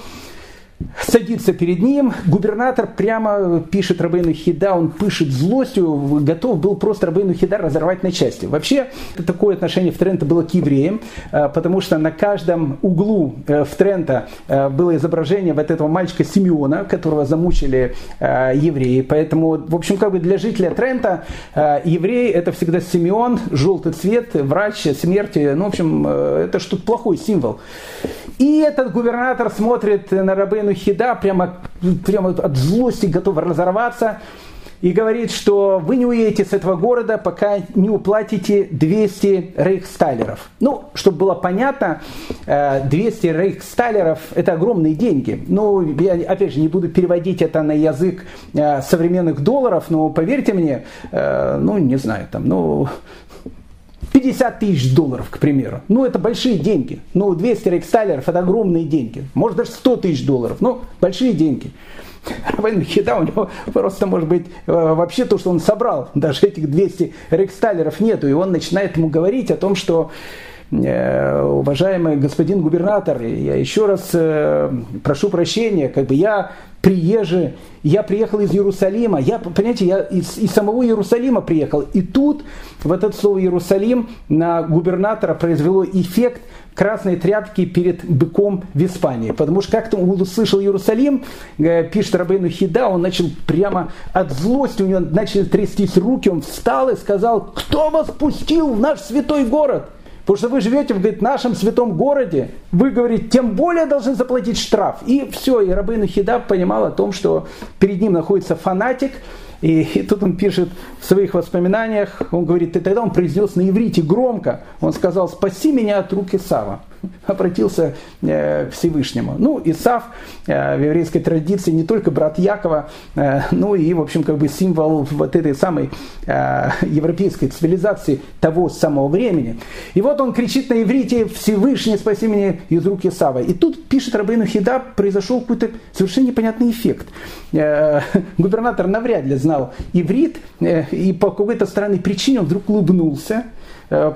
садится перед ним. Губернатор прямо пишет Рабейну Хида, он пишет злостью, готов был просто Рабейну Хида разорвать на части. Вообще, такое отношение в Трента было к евреям, э, потому что на каждом углу э, в Трента э, было изображение вот этого мальчика Симеона, которого замучили евреи. Поэтому, в общем, как бы для жителя Трента еврей это всегда Симеон, желтый цвет, врач смерти. Ну, в общем, это что-то плохой символ. И этот губернатор смотрит на Рабейну Хида, прямо, прямо от злости готов разорваться, и говорит, что вы не уедете с этого города, пока не уплатите 200 рейхсталеров. Ну, чтобы было понятно, 200 э, рейхсталеров – это огромные деньги. Ну, я, опять же, не буду переводить это на язык э, современных долларов, но поверьте мне, э, ну, не знаю, там, ну, 50 тысяч долларов, к примеру. Ну, это большие деньги. Ну, 200 рейхсталеров – это огромные деньги. Может, даже 100 тысяч долларов. Ну, большие деньги. Рабейн Хида у него просто, может быть, э, вообще то, что он собрал, даже этих 200 рейхсталеров нету. И он начинает ему говорить о том, что э, уважаемый господин губернатор, я еще раз э, прошу прощения, как бы я приезжий, я приехал из Иерусалима, я, понимаете, я из, из самого Иерусалима приехал, и тут в этот слово Иерусалим на губернатора произвело эффект красной тряпки перед быком в Испании. Потому что как-то он услышал Иерусалим, э, пишет Рабейну Хида, он начал прямо от злости, у него начали трястись руки, он встал и сказал, кто вас пустил в наш святой город? Потому что вы живете в говорит, нашем святом городе, вы, говорите, тем более должны заплатить штраф. И все, и Рабейну Хида понимал о том, что перед ним находится фанатик, и, и тут он пишет в своих воспоминаниях, он говорит, и тогда он произнес на иврите громко, он сказал, спаси меня от рук Исава обратился э, к Всевышнему. Ну, Исав э, в еврейской традиции не только брат Якова, э, ну и, в общем, как бы символ вот этой самой европейской цивилизации того самого времени. И вот он кричит на иврите «Всевышний, спаси меня из рук Исава». И тут, пишет Рабейну Хида, произошел какой-то совершенно непонятный эффект. Губернатор навряд ли знал иврит, и по какой-то странной причине он вдруг улыбнулся,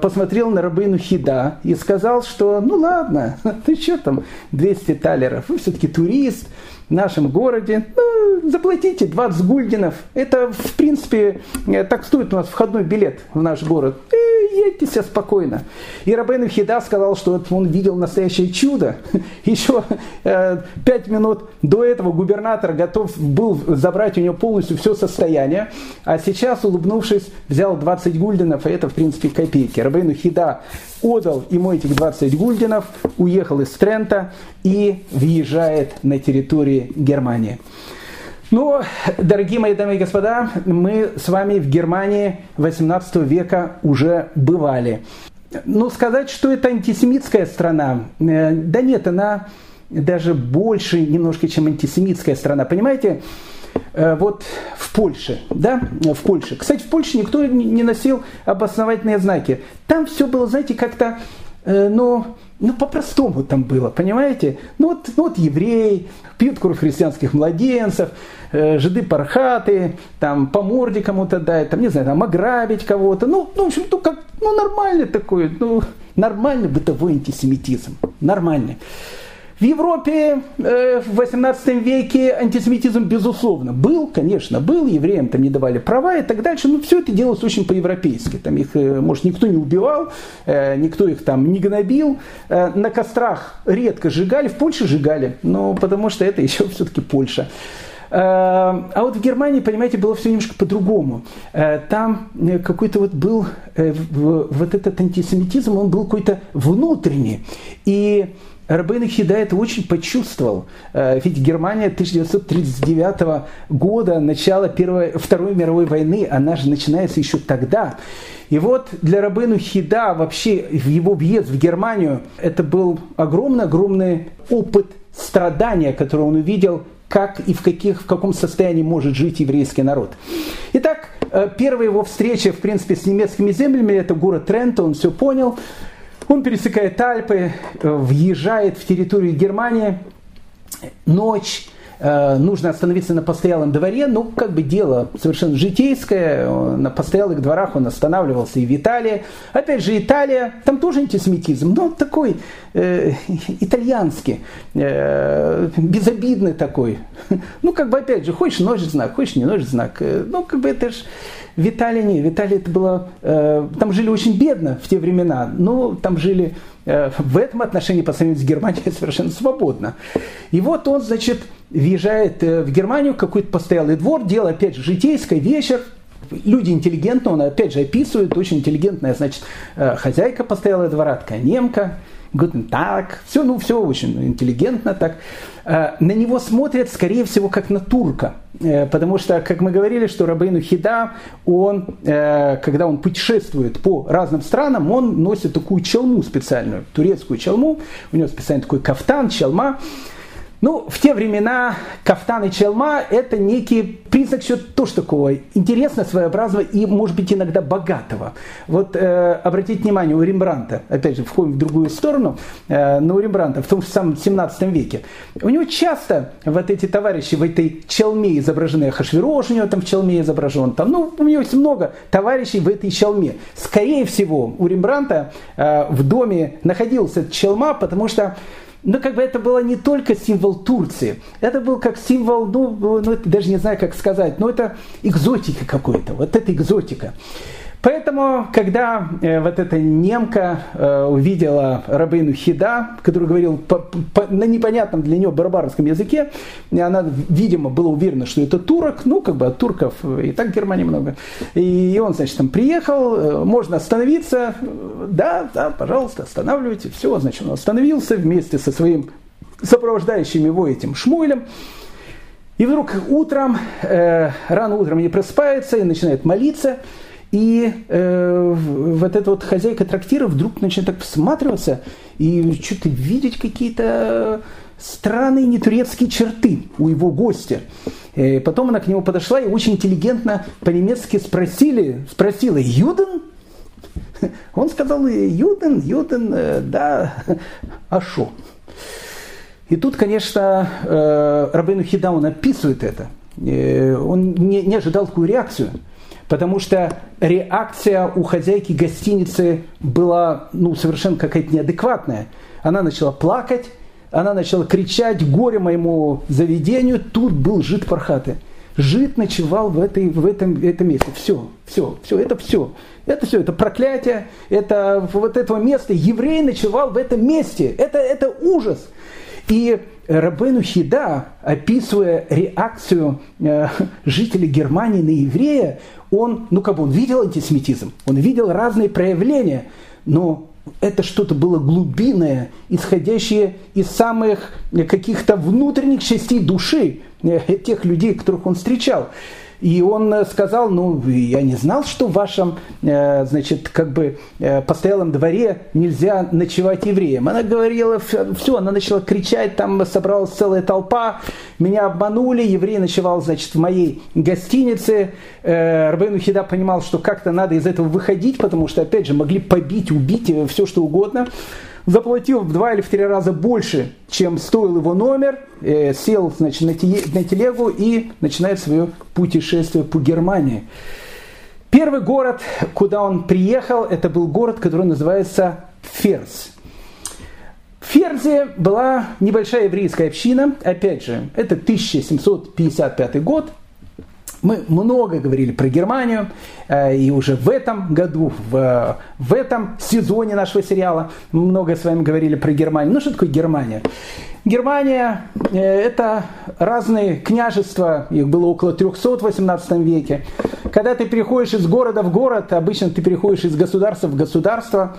посмотрел на рабыну Хида и сказал, что ну ладно, ты что там, 200 талеров, вы все-таки турист, в нашем городе, ну, заплатите 20 гульдинов. Это, в принципе, э, так стоит у нас входной билет в наш город. И едьте себе спокойно. И Рабейн Хида сказал, что он видел настоящее чудо. Еще э, пять минут до этого губернатор готов был забрать у него полностью все состояние, а сейчас, улыбнувшись, взял 20 гульдинов, и это, в принципе, копейки. Рабейн Хида отдал ему этих 20 гульдинов, уехал из Трента и въезжает на территорию Германии. Ну, дорогие мои дамы и господа, мы с вами в Германии 18 века уже бывали. Ну, сказать, что это антисемитская страна, э, да нет, она даже больше немножко, чем антисемитская страна. Понимаете, Э, вот в Польше, да, в Польше. Кстати, в Польше никто не носил обосновательные знаки. Там все было, знаете, как-то, э, ну, ну, по-простому там было, понимаете? Ну вот, ну, вот евреи, пьют кровь христианских младенцев, э, жиды пархаты, там, по морде кому-то дать, там, не знаю, там, ограбить кого-то. Ну, ну, в общем, ну, как, ну, нормальный такой, ну, нормальный бытовой антисемитизм. Нормальный. В Европе э, в 18 веке антисемитизм, безусловно, был, конечно, был, евреям там не давали права и так дальше, но все это делалось очень по-европейски. Там их, э, может, никто не убивал, э, никто их там не гнобил, э, на кострах редко сжигали, в Польше сжигали, но потому что это еще все-таки Польша. А вот в Германии, понимаете, было все немножко по-другому. Там какой-то вот был, вот этот антисемитизм, он был какой-то внутренний. И Рабейн Хида это очень почувствовал. Э, ведь Германия 1939 года, начало Первой, Второй мировой войны, она же начинается еще тогда. И вот для Рабыну Хида вообще его въезд в Германию это был огромный-огромный опыт страдания, который он увидел, как и в, каких, в каком состоянии может жить еврейский народ. Итак, э, первая его встреча, в принципе, с немецкими землями, это город Трента, он все понял. Он пересекает Альпы, э, въезжает в территорию Германии. Ночь, э, нужно остановиться на постоялом дворе, ну, как бы дело совершенно житейское, на постоялых дворах он останавливался и в Италии. Опять же, Италия, там тоже антисемитизм, но такой э, итальянский, э, безобидный такой. Ну, как бы, опять же, хочешь ночь знак, хочешь не ночь знак, ну, как бы это же в Италии нет. Это было... Э, там жили очень бедно в те времена, но там жили э, в этом отношении по сравнению с Германией совершенно свободно. И вот он, значит, въезжает э, в Германию, какой-то постоялый двор, дело, опять же, житейское, вечер, Люди интеллигентные, он опять же описывает, очень интеллигентная, значит, э, хозяйка постоялого двора, такая немка, Гутен так, все, ну, все очень интеллигентно так. Э, на него смотрят, скорее всего, как на турка. Э, потому что, как мы говорили, что Рабейну Хида, он, э, когда он путешествует по разным странам, он носит такую челму специальную, турецкую челму. У него специально такой кафтан, челма. Ну, в те времена кафтан и челма – это некий признак все тоже такого интересного, своеобразного и, может быть, иногда богатого. Вот э, обратите внимание, у Рембранта, опять же, входим в другую сторону, э, но у Рембранта в том же самом 17 веке, у него часто вот эти товарищи в этой челме изображены, Хашвирош у него там в челме изображен, там, ну, у него есть много товарищей в этой челме. Скорее всего, у Рембранта э, в доме находился челма, потому что но как бы это было не только символ Турции, это был как символ, ну, ну даже не знаю, как сказать, но это экзотика какой-то, вот это экзотика. Поэтому, когда э, вот эта немка э, увидела Рабейну Хида, который говорил по, по, на непонятном для нее барбарском языке, она, видимо, была уверена, что это турок, ну, как бы от турков и так в Германии много. И он, значит, там приехал, э, можно остановиться, да, да, пожалуйста, останавливайте. Все, значит, он остановился вместе со своим сопровождающим его этим Шмуэлем. И вдруг утром, э, рано утром не просыпается и начинает молиться – и э, вот эта вот хозяйка трактира вдруг начинает так всматриваться и что-то видеть какие-то странные нетурецкие черты у его гостя. И э, потом она к нему подошла и очень интеллигентно по-немецки спросили, спросила, Юден? Он сказал, Юден, Юден, э, да, а шо? И тут, конечно, э, Рабейну Хида, он описывает это. Он не, не ожидал такую реакцию потому что реакция у хозяйки гостиницы была ну, совершенно какая-то неадекватная. Она начала плакать, она начала кричать «Горе моему заведению!» Тут был жид Пархаты. Жид ночевал в, этой, в этом, этом месте. Все, все, все, это все. Это все, это проклятие, это вот этого места. Еврей ночевал в этом месте. Это, это ужас. И Рабену Хида, описывая реакцию э, жителей Германии на еврея, он, ну как бы он видел антисемитизм, он видел разные проявления, но это что-то было глубинное, исходящее из самых каких-то внутренних частей души э, тех людей, которых он встречал. И он э, сказал, ну, я не знал, что в вашем, э, значит, как бы э, постоялом дворе нельзя ночевать евреям. Она говорила, все, она начала кричать, там собралась целая толпа, меня обманули, еврей ночевал, значит, в моей гостинице. Рабейн Хида понимал, что как-то надо из этого выходить, потому что, опять же, могли побить, убить, все что угодно заплатил в два или в три раза больше, чем стоил его номер, э, сел значит, на, телегу и начинает свое путешествие по Германии. Первый город, куда он приехал, это был город, который называется Ферз. В Ферзе была небольшая еврейская община, опять же, это 1755 год. Мы много говорили про Германию, э, и уже в этом году, в, в этом сезоне нашего сериала много с вами говорили про Германию. Ну, что такое Германия? Германия э, – это разные княжества, их было около 300 в 18 веке. Когда ты переходишь из города в город, обычно ты переходишь из государства в государство,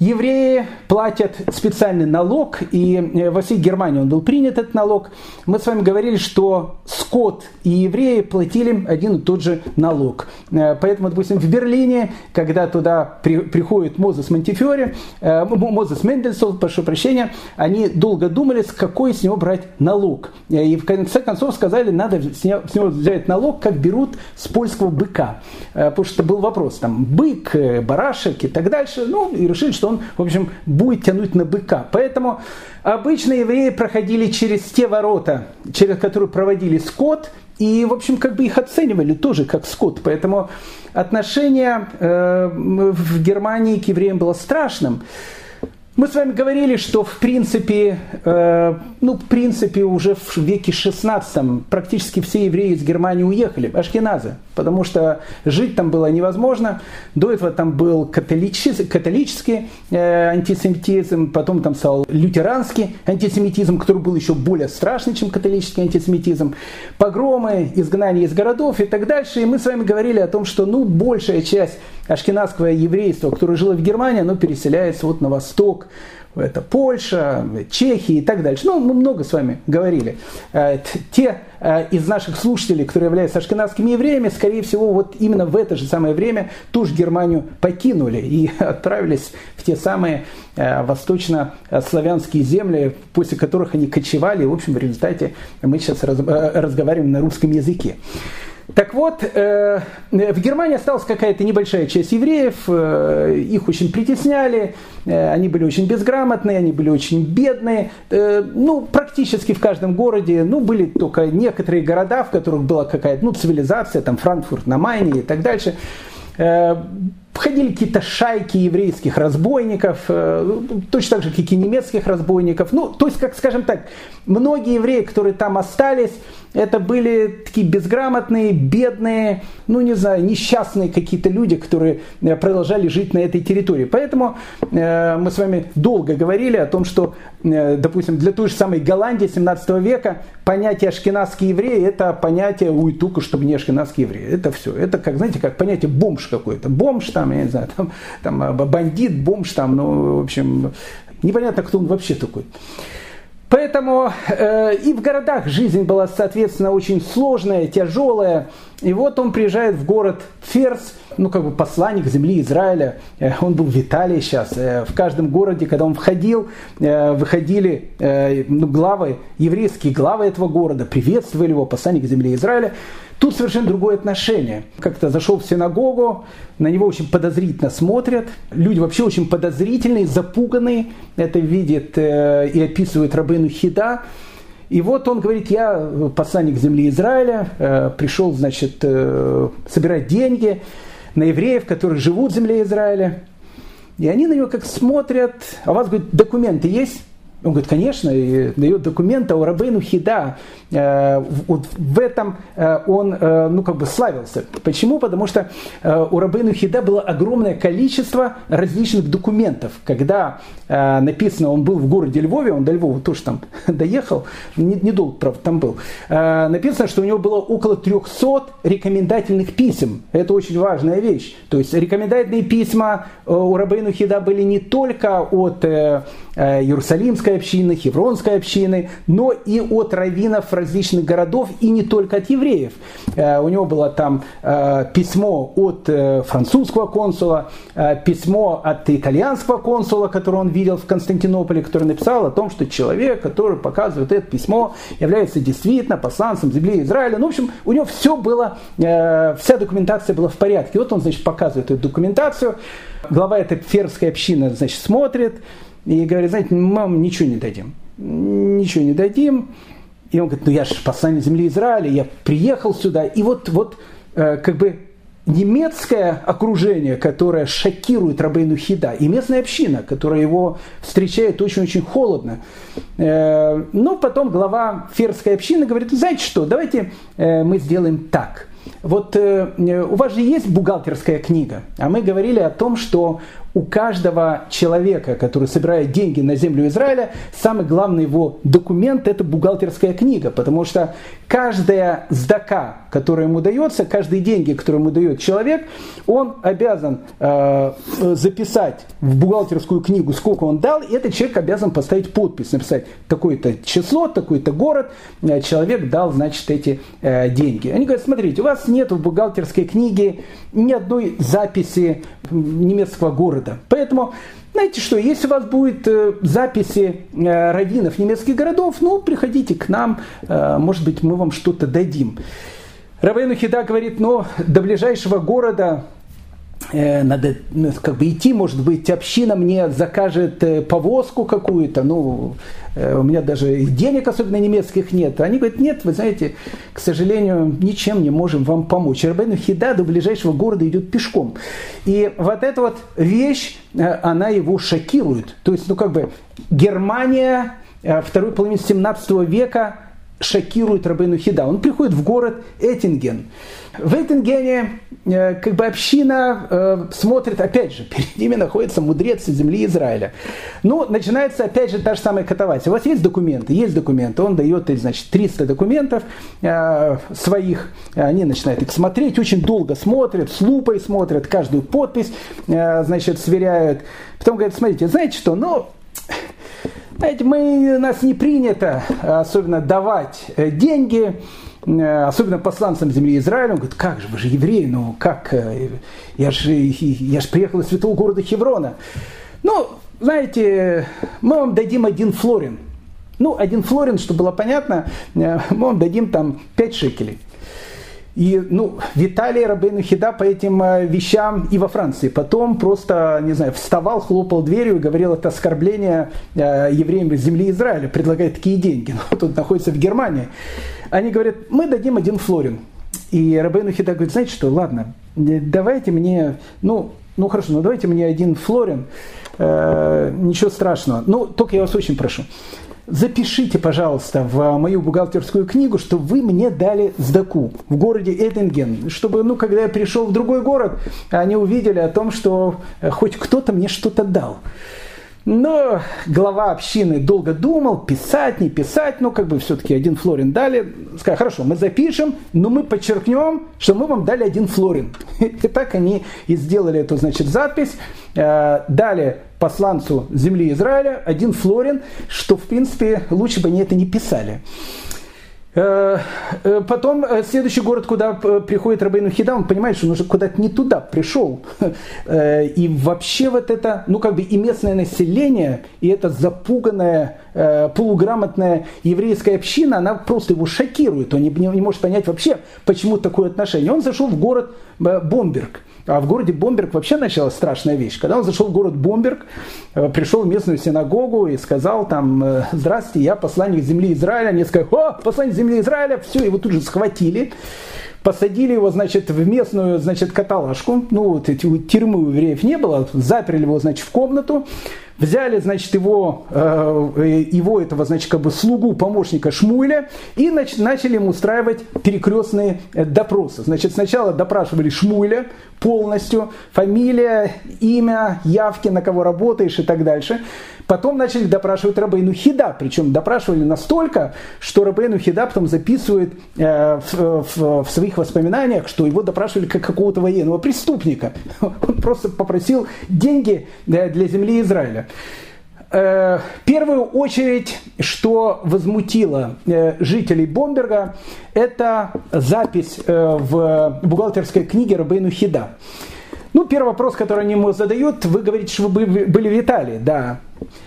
Евреи платят специальный налог, и э, во всей Германии он был принят, этот налог. Мы с вами говорили, что скот и евреи платили один и тот же налог. Э, поэтому, допустим, в Берлине, когда туда при, приходит Мозес Монтифиори, э, Мозес Мендельсон, прошу прощения, они долго думали, с какой с него брать налог. И в конце концов сказали, надо с него, с него взять налог, как берут с польского быка. Потому что был вопрос, там, бык, барашек и так дальше. Ну, и решили, что он, в общем, будет тянуть на быка. Поэтому обычно евреи проходили через те ворота, через которые проводили скот, и, в общем, как бы их оценивали тоже как скот. Поэтому отношение э, в Германии к евреям было страшным. Мы с вами говорили, что в принципе, э, ну, в принципе уже в веке 16 практически все евреи из Германии уехали, ашкеназы, потому что жить там было невозможно. До этого там был католический, католический э, антисемитизм, потом там стал лютеранский антисемитизм, который был еще более страшный, чем католический антисемитизм, погромы, изгнание из городов и так дальше. И мы с вами говорили о том, что ну, большая часть ашкенадского еврейства, которое жило в Германии, оно переселяется вот на восток, это Польша, Чехия и так дальше. Ну, мы много с вами говорили. Э, те э, из наших слушателей, которые являются ашкенадскими евреями, скорее всего, вот именно в это же самое время ту же Германию покинули и отправились в те самые э, восточно-славянские земли, после которых они кочевали. В общем, в результате мы сейчас разговариваем на русском языке. Так вот, э, в Германии осталась какая-то небольшая часть евреев, э, их очень притесняли, э, они были очень безграмотные, они были очень бедные. Ну, практически в каждом городе, ну, были только некоторые города, в которых была какая-то, ну, цивилизация, там, Франкфурт на Майне и так дальше входили какие-то шайки еврейских разбойников, точно так же, как и немецких разбойников. Ну, то есть, как скажем так, многие евреи, которые там остались, это были такие безграмотные, бедные, ну не знаю, несчастные какие-то люди, которые э, продолжали жить на этой территории. Поэтому э, мы с вами долго говорили о том, что, э, допустим, для той же самой Голландии 17 века понятие ашкенадский еврей это понятие, только чтобы не ашкенадский еврей. Это все. Это как, знаете, как понятие бомж какой-то. Бомж там, я не знаю, там, там бандит, бомж там, ну, в общем, непонятно, кто он вообще такой. Поэтому э, и в городах жизнь была, соответственно, очень сложная, тяжелая. И вот он приезжает в город Ферс, ну как бы посланник земли Израиля. Э, он был в Италии сейчас. Э, в каждом городе, когда он входил, э, выходили ну, главы, еврейские главы этого города, приветствовали его, посланник земли Израиля. Тут совершенно другое отношение. Как-то зашел в синагогу, на него очень подозрительно смотрят. Люди вообще очень подозрительные, запуганные. Это видит и описывает Рабыну Хида. И вот он говорит, я посланник земли Израиля, э, пришел, значит, э, собирать деньги на евреев, которые живут в земле Израиля. И они на него как смотрят, а у вас, говорит, документы есть? Он говорит, конечно, и дает документы о Рабейну Хида. Э, вот в этом э, он, э, ну, как бы славился. Почему? Потому что у Рабейну Хида было огромное количество различных документов. Когда написано, он был в городе Львове, он до Львова тоже там доехал, недолго, правда, там был. Написано, что у него было около 300 рекомендательных писем. Это очень важная вещь. То есть рекомендательные письма у Рабейну Хида были не только от Иерусалимской общины, Хевронской общины, но и от раввинов различных городов и не только от евреев. Э, у него было там э, письмо от э, французского консула, письмо от итальянского консула, которое он видел в Константинополе, который написал о том, что человек, который показывает это письмо, является действительно посланцем земли Израиля. Ну, в общем, у него все было, вся документация была в порядке. Вот он, значит, показывает эту документацию. Глава этой фермской общины, значит, смотрит, и говорит, знаете, мы вам ничего не дадим. Ничего не дадим. И он говорит, ну я же посланник земли Израиля, я приехал сюда. И вот, вот э, как бы немецкое окружение, которое шокирует Рабейну Хида, и местная община, которая его встречает очень-очень холодно. Э, но потом глава ферской общины говорит, знаете что, давайте э, мы сделаем так – вот э, у вас же есть бухгалтерская книга, а мы говорили о том, что у каждого человека, который собирает деньги на землю Израиля, самый главный его документ – это бухгалтерская книга, потому что каждая сдака, которая ему дается, каждые деньги, которые ему дает человек, он обязан э, записать в бухгалтерскую книгу, сколько он дал, и этот человек обязан поставить подпись, написать такое-то число, такой-то город, э, человек дал, значит, эти э, деньги. Они говорят, смотрите, у вас нет в бухгалтерской книге ни одной записи немецкого города. Поэтому, знаете что, если у вас будет э, записи э, раввинов немецких городов, ну, приходите к нам, э, может быть, мы вам что-то дадим. Равейну Хида говорит, но до ближайшего города надо ну, как бы идти, может быть, община мне закажет э, повозку какую-то, ну, э, у меня даже денег особенно немецких нет. Они говорят, нет, вы знаете, к сожалению, ничем не можем вам помочь. Рабейну Хида до ближайшего города идет пешком. И вот эта вот вещь, она его шокирует. То есть, ну, как бы, Германия второй половины 17 века шокирует Рабейну Хида. Он приходит в город Эттинген. В Эттингене э, как бы община э, смотрит, опять же, перед ними находится мудрец земли Израиля. Ну, начинается опять же та же самая катавасия. У вас есть документы? Есть документы. Он дает, значит, 300 документов э, своих. Они начинают их смотреть, очень долго смотрят, с лупой смотрят, каждую подпись, э, значит, сверяют. Потом говорят, смотрите, знаете что, ну, знаете, мы, нас не принято особенно давать э, деньги, э, особенно посланцам земли Израиля. Он говорит, как же, вы же евреи, ну как, э, я же, я же приехал из святого города Хеврона. Ну, знаете, мы вам дадим один флорин. Ну, один флорин, чтобы было понятно, мы вам дадим там 5 шекелей. И, ну, Виталий Рабейну Хида по этим э, вещам и во Франции. Потом просто, не знаю, вставал, хлопал дверью и говорил, это оскорбление э, евреям из земли Израиля, предлагает такие деньги. Но тут находится в Германии. Они говорят, мы дадим один флорин. И Рабейну Хида говорит, знаете что, ладно, давайте мне, ну, ну хорошо, ну давайте мне один флорин, э, ничего страшного. Ну, только я вас очень прошу запишите, пожалуйста, в мою бухгалтерскую книгу, что вы мне дали сдаку в городе Эдинген, чтобы, ну, когда я пришел в другой город, они увидели о том, что хоть кто-то мне что-то дал. Но глава общины долго думал, писать, не писать, но как бы все-таки один флорин дали. Сказал, хорошо, мы запишем, но мы подчеркнем, что мы вам дали один флорин. И так они и сделали эту, значит, запись. Э, дали посланцу земли Израиля один флорин, что, в принципе, лучше бы они это не писали. Э, э, потом э, следующий город, куда приходит Рабейну Хида, он понимает, что он уже куда-то не туда пришел. И вообще вот это, ну как бы и местное население, и это запуганная, полуграмотная еврейская община, она просто его шокирует. Он не, не может понять вообще, почему такое отношение. Он зашел в город Бомберг. А в городе Бомберг вообще началась страшная вещь. Когда он зашел в город Бомберг, э, пришел в местную синагогу и сказал там, э, здравствуйте, я посланник земли Израиля. Они сказали, о, посланник земли Израиля, все, его тут же схватили. Посадили его, значит, в местную, значит, каталажку. Ну, вот эти тюрьмы у евреев не было. Заперли его, значит, в комнату. Взяли, значит, его, э, его этого, значит, как бы слугу, помощника Шмуля, и начали ему устраивать перекрестные э, допросы. Значит, сначала допрашивали Шмуля полностью, фамилия, имя, явки, на кого работаешь и так дальше. Потом начали допрашивать Рабейну Хида, причем допрашивали настолько, что Рабейну Хида потом записывает э, в, своих воспоминаниях, что его допрашивали как какого-то военного преступника. Он просто попросил деньги э, для земли Израиля. Э, в первую очередь, что возмутило э, жителей Бомберга, это запись э, в бухгалтерской книге Рабейну Хида. Ну, первый вопрос, который они ему задают, вы говорите, что вы были в Италии, да.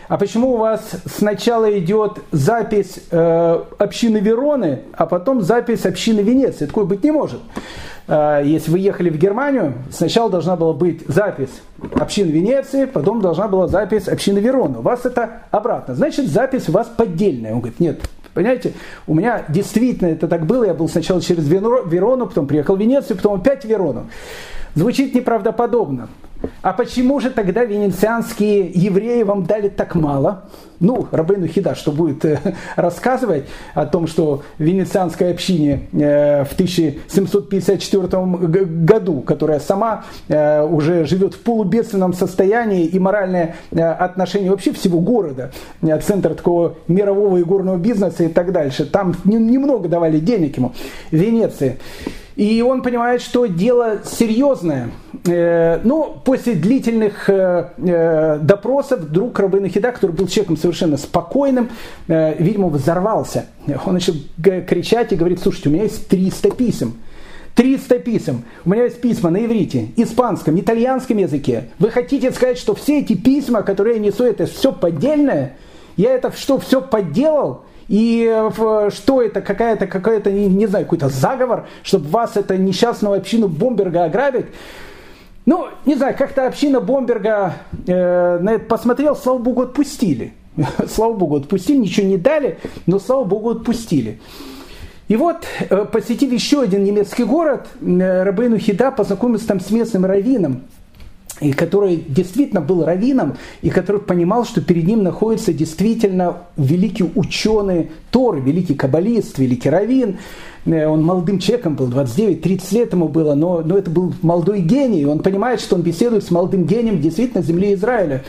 А почему у вас сначала идет запись э, общины Вероны, а потом запись общины Венеции? Такое быть не может. Э, если вы ехали в Германию, сначала должна была быть запись общины Венеции, потом должна была запись общины Вероны. У вас это обратно. Значит, запись у вас поддельная. Он говорит, нет, Понимаете, у меня действительно это так было. Я был сначала через Верону, потом приехал в Венецию, потом опять в Верону. Звучит неправдоподобно. А почему же тогда венецианские евреи вам дали так мало? Ну, Рабейну Хида, что будет э, рассказывать о том, что в венецианской общине э, в 1754 году, которая сама э, уже живет в полубедственном состоянии и моральное отношение вообще всего города, центр такого мирового игорного бизнеса и так дальше, там немного давали денег ему, Венеции. И он понимает, что дело серьезное. Э, но после длительных э, э, допросов друг Рабына Хида, который был человеком совершенно спокойным, видимо, взорвался. Он начал кричать и говорит, слушайте, у меня есть 300 писем. 300 писем. У меня есть письма на иврите, испанском, итальянском языке. Вы хотите сказать, что все эти письма, которые я несу, это все поддельное? Я это что, все подделал? И что это, какая-то, какая-то, не, не знаю, какой-то заговор, чтобы вас, это несчастную общину Бомберга ограбить. Ну, не знаю, как-то община Бомберга э, на это посмотрел, слава богу, отпустили. слава богу, отпустили, ничего не дали, но слава богу, отпустили. И вот, э, посетив еще один немецкий город, э, Рабейну Хида познакомился там с местным раввином, и который действительно был раввином, и который понимал, что перед ним находится действительно великий ученый Тор, великий каббалист, великий раввин. Э, он молодым человеком был, 29-30 лет ему было, но, но это был молодой гений. Он понимает, что он беседует с молодым гением действительно земли Израиля.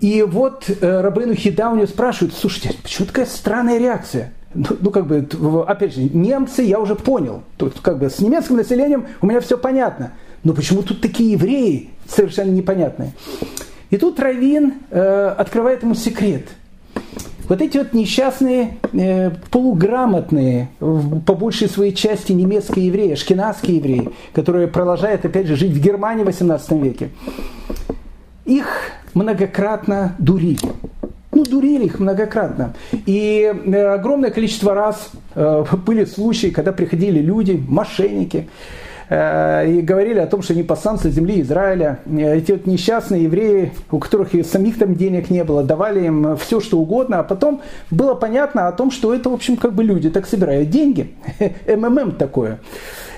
И вот э, Рабейну Хида у него спрашивают, слушайте, почему такая странная реакция? Ну, ну, как бы, опять же, немцы я уже понял. Тут как бы с немецким населением у меня все понятно. Но почему тут такие евреи совершенно непонятные? И тут Равин э, открывает ему секрет. Вот эти вот несчастные, э, полуграмотные, по большей своей части немецкие евреи, шкинадские евреи, которые продолжают, опять же, жить в Германии в 18 веке, их многократно дурили. Ну, дурили их многократно. И э, огромное количество раз э, были случаи, когда приходили люди, мошенники, и говорили о том, что они посланцы земли Израиля. Э, эти вот несчастные евреи, у которых и самих там денег не было, давали им все, что угодно, а потом было понятно о том, что это, в общем, как бы люди так собирают деньги. МММ такое.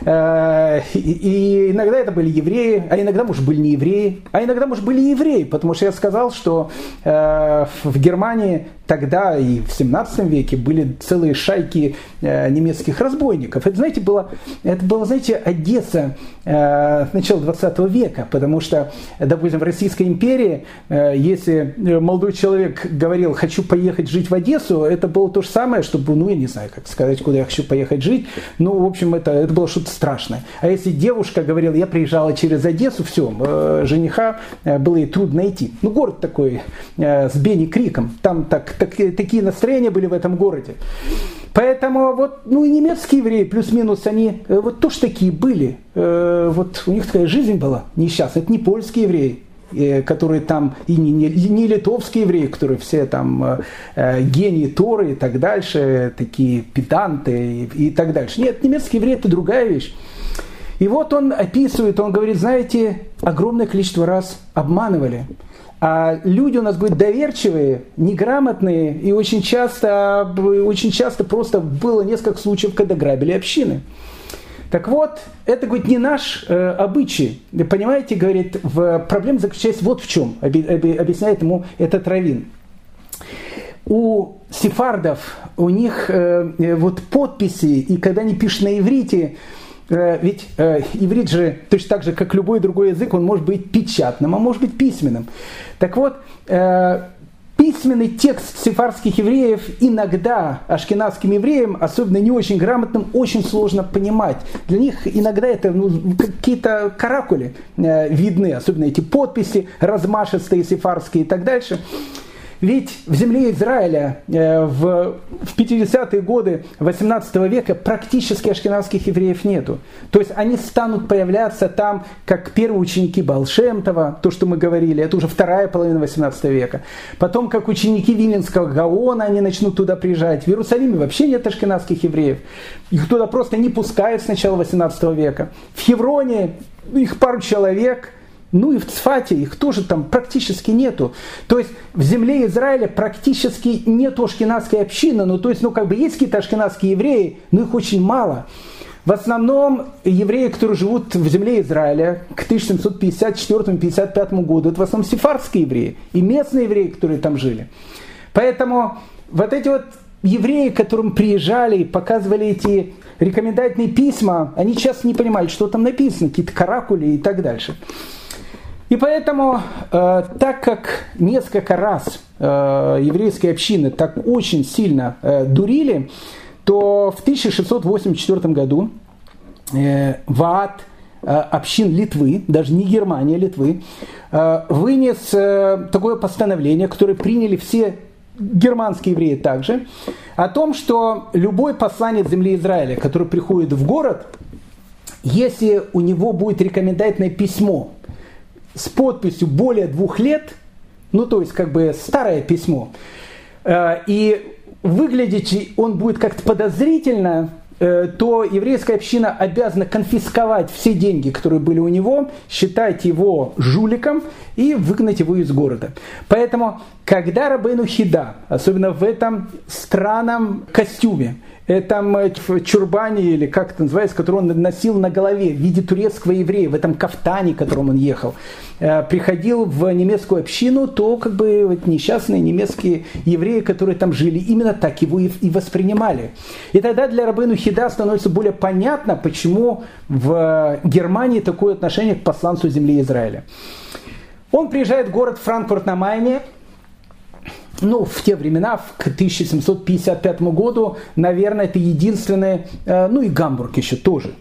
Э, и иногда это были евреи, а иногда, может, были не евреи, а иногда, может, были евреи, потому что я сказал, что в Германии тогда и в 17 веке были целые шайки немецких разбойников. Это, знаете, было, это было, знаете, Одесса начала 20 века, потому что, допустим, в Российской империи, если молодой человек говорил, хочу поехать жить в Одессу, это было то же самое, чтобы, ну, я не знаю, как сказать, куда я хочу поехать жить, ну, в общем, это, это было что-то страшное. А если девушка говорила, я приезжала через Одессу, все, жениха было ей трудно найти. Ну, город такой с Бенни Криком, там так, так, такие настроения были в этом городе. Поэтому вот, ну и немецкие евреи, плюс-минус, они э, вот тоже такие были. Э, вот у них такая жизнь была несчастная. Это не польские евреи, э, которые там, и не, не, не литовские евреи, которые все там э, гении Торы и так дальше, такие педанты и, и так дальше. Нет, немецкие евреи это другая вещь. И вот он описывает, он говорит, знаете, огромное количество раз обманывали. А люди у нас будут доверчивые, неграмотные, и очень часто, очень часто просто было несколько случаев, когда грабили общины. Так вот, это, говорит, не наш э, обычай. Понимаете, говорит, в, проблема заключается вот в чем, объясняет ему этот раввин. У сефардов, у них э, э, вот подписи, и когда они пишут на иврите, ведь э, иврит же, точно так же, как любой другой язык, он может быть печатным, а может быть письменным. Так вот, э, письменный текст сефарских евреев иногда ашкенадским евреям, особенно не очень грамотным, очень сложно понимать. Для них иногда это ну, какие-то каракули э, видны, особенно эти подписи размашистые сефарские и так дальше. Ведь в земле Израиля э, в, в 50-е годы 18 века практически ашкенадских евреев нету. То есть они станут появляться там, как первые ученики Балшемтова, то, что мы говорили, это уже вторая половина 18 века. Потом, как ученики Виленского Гаона, они начнут туда приезжать. В Иерусалиме вообще нет ашкенадских евреев. Их туда просто не пускают с начала 18 века. В Хевроне их пару человек – ну и в Цфате их тоже там практически нету. То есть в земле Израиля практически нету ашкенадской общины. Ну то есть, ну как бы есть какие-то ашкенадские евреи, но их очень мало. В основном евреи, которые живут в земле Израиля к 1754-55 году, это в основном сефардские евреи и местные евреи, которые там жили. Поэтому вот эти вот евреи, которым приезжали и показывали эти рекомендательные письма, они часто не понимали, что там написано, какие-то каракули и так дальше. И поэтому, э, так как несколько раз э, еврейские общины так очень сильно э, дурили, то в 1684 году э, ВААТ э, общин Литвы, даже не Германия, а Литвы, вынес такое постановление, которое приняли все германские евреи также, о том, что любой посланец земли Израиля, который приходит в город, если у него будет рекомендательное письмо с подписью более двух лет, ну то есть как бы старое письмо, э, и выглядеть он будет как-то подозрительно, Э, то еврейская община обязана конфисковать все деньги, которые были у него, считать его жуликом и выгнать его из города. Поэтому, когда Рабейну Хида, особенно в этом странном костюме, этом э, чурбане, или как это называется, который он носил на голове в виде турецкого еврея, в этом кафтане, которым он ехал, э, приходил в немецкую общину, то как бы вот несчастные немецкие евреи, которые там жили, именно так его и, воспринимали. И тогда для Рабыну Хида становится более понятно, почему в Германии такое отношение к посланцу земли Израиля. Он приезжает в город Франкфурт на Майне, ну, в те времена, к 1755 году, наверное, это единственное, э, ну и Гамбург еще тоже.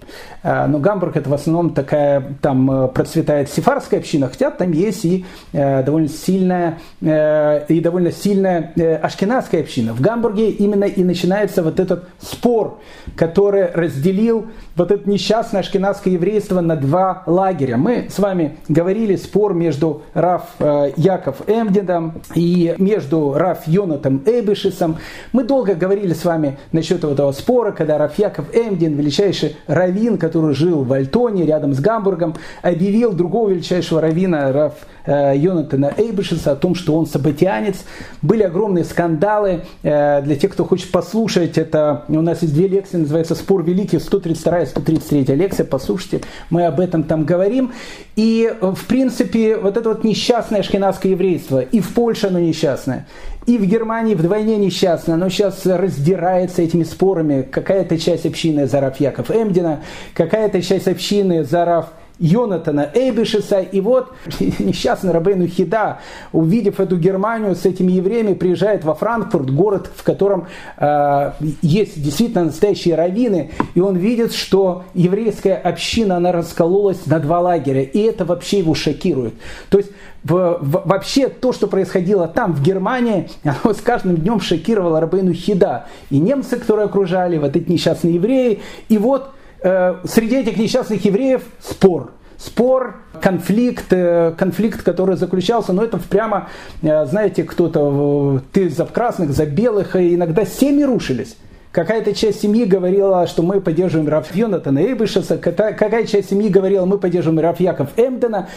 Э, но Гамбург это в основном такая, там э, процветает сефарская община, хотя там есть и довольно сильная, и довольно сильная ашкенадская община. В Гамбурге именно и начинается вот этот спор, который разделил вот это несчастное ашкенадское еврейство на два лагеря. Мы с вами говорили спор между Раф Яков Эмдедом и между Раф Йонатом Эйбешисом. Мы долго говорили с вами насчет этого спора, когда Раф Яков Эмдин, величайший раввин, который жил в Альтоне, рядом с Гамбургом, объявил другого величайшего раввина Раф Йонатана Эйбешиса о том, что он сабатианец. Были огромные скандалы. Э, для тех, кто хочет послушать, это у нас есть две лекции, называется «Спор великий», 132 и 133 лекция, послушайте, мы об этом там говорим. И, в принципе, вот это вот несчастное шхинавское еврейство, и в Польше оно несчастное, и в Германии вдвойне несчастное, оно сейчас раздирается этими спорами. Какая-то часть общины за Раф Яков Эмдина, какая-то часть общины за Раф Йонатана Эйбишеса. И вот несчастный Рабейну Хида, увидев эту Германию с этими евреями, приезжает во Франкфурт, город, в котором э, есть действительно настоящие раввины, и он видит, что еврейская община, она раскололась на два лагеря, и это вообще его шокирует. То есть в, в, вообще то, что происходило там, в Германии, оно с каждым днем шокировало Рабейну Хида. И немцы, которые окружали, вот эти несчастные евреи. И вот среди этих несчастных евреев спор. Спор, конфликт, э, конфликт, который заключался, ну это прямо, э, знаете, кто-то, ты за красных, за белых, и иногда семьи рушились. Какая-то часть семьи говорила, что мы поддерживаем Раф Йонатана Эйбышеса, какая часть семьи говорила, мы поддерживаем Раф Яков Эмдена.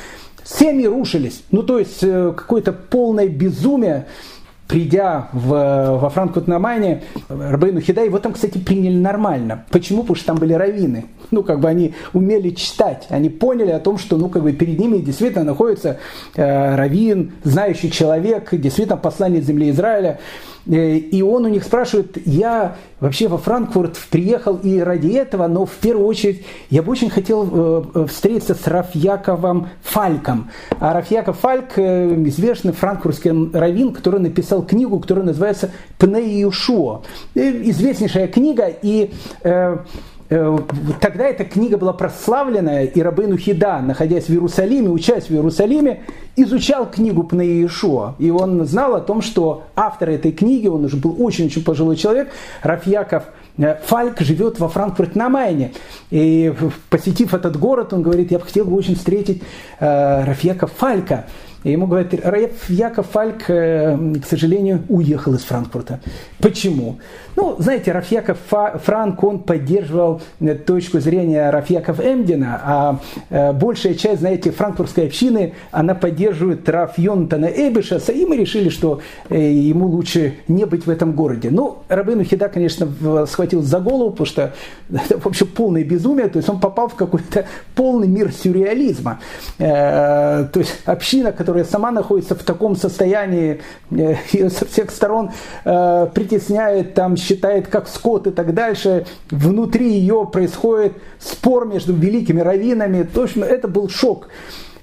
Семьи рушились. Ну, то есть, э, какое-то полное безумие придя в, во Франкфурт на Майне, Рабейну Хида, его там, кстати, приняли нормально. Почему? Потому что там были раввины. Ну, как бы они умели читать. Они поняли о том, что, ну, как бы перед ними действительно находится э, раввин, знающий человек, действительно посланец земли Израиля. Э, и он у них спрашивает, я вообще во Франкфурт приехал и ради этого, но в первую очередь я бы очень хотел э, э, встретиться с Рафьяковым Фальком. А Рафьяков Фальк – известный франкфуртский раввин, который написал книгу, которая называется «Пней Юшуа». Известнейшая книга, и тогда эта книга была прославленная, и Рабейну Хида, находясь в Иерусалиме, учась в Иерусалиме, изучал книгу Пнеи Иешуа. И он знал о том, что автор этой книги, он уже был очень-очень пожилой человек, Рафьяков э, Фальк живет во Франкфурт на Майне. И посетив этот город, он говорит, я бы хотел бы очень встретить э, Рафьяка Фалька. И ему говорят, Раф Яков Фальк, к сожалению, уехал из Франкфурта. Почему? Ну, знаете, Рафьяков Франк, он поддерживал точку зрения Рафьяков Эмдина, а большая часть, знаете, франкфуртской общины, она поддерживает Раф Йонтана Эбишаса, и мы решили, что ему лучше не быть в этом городе. Ну, Рабыну Хида, конечно, схватил за голову, потому что это вообще полное безумие, то есть он попал в какой-то полный мир сюрреализма. Э, то есть община, которая сама находится в таком состоянии, э, ее со всех сторон э, притесняет, там считает как скот и так дальше, внутри ее происходит спор между великими раввинами, точно это был шок.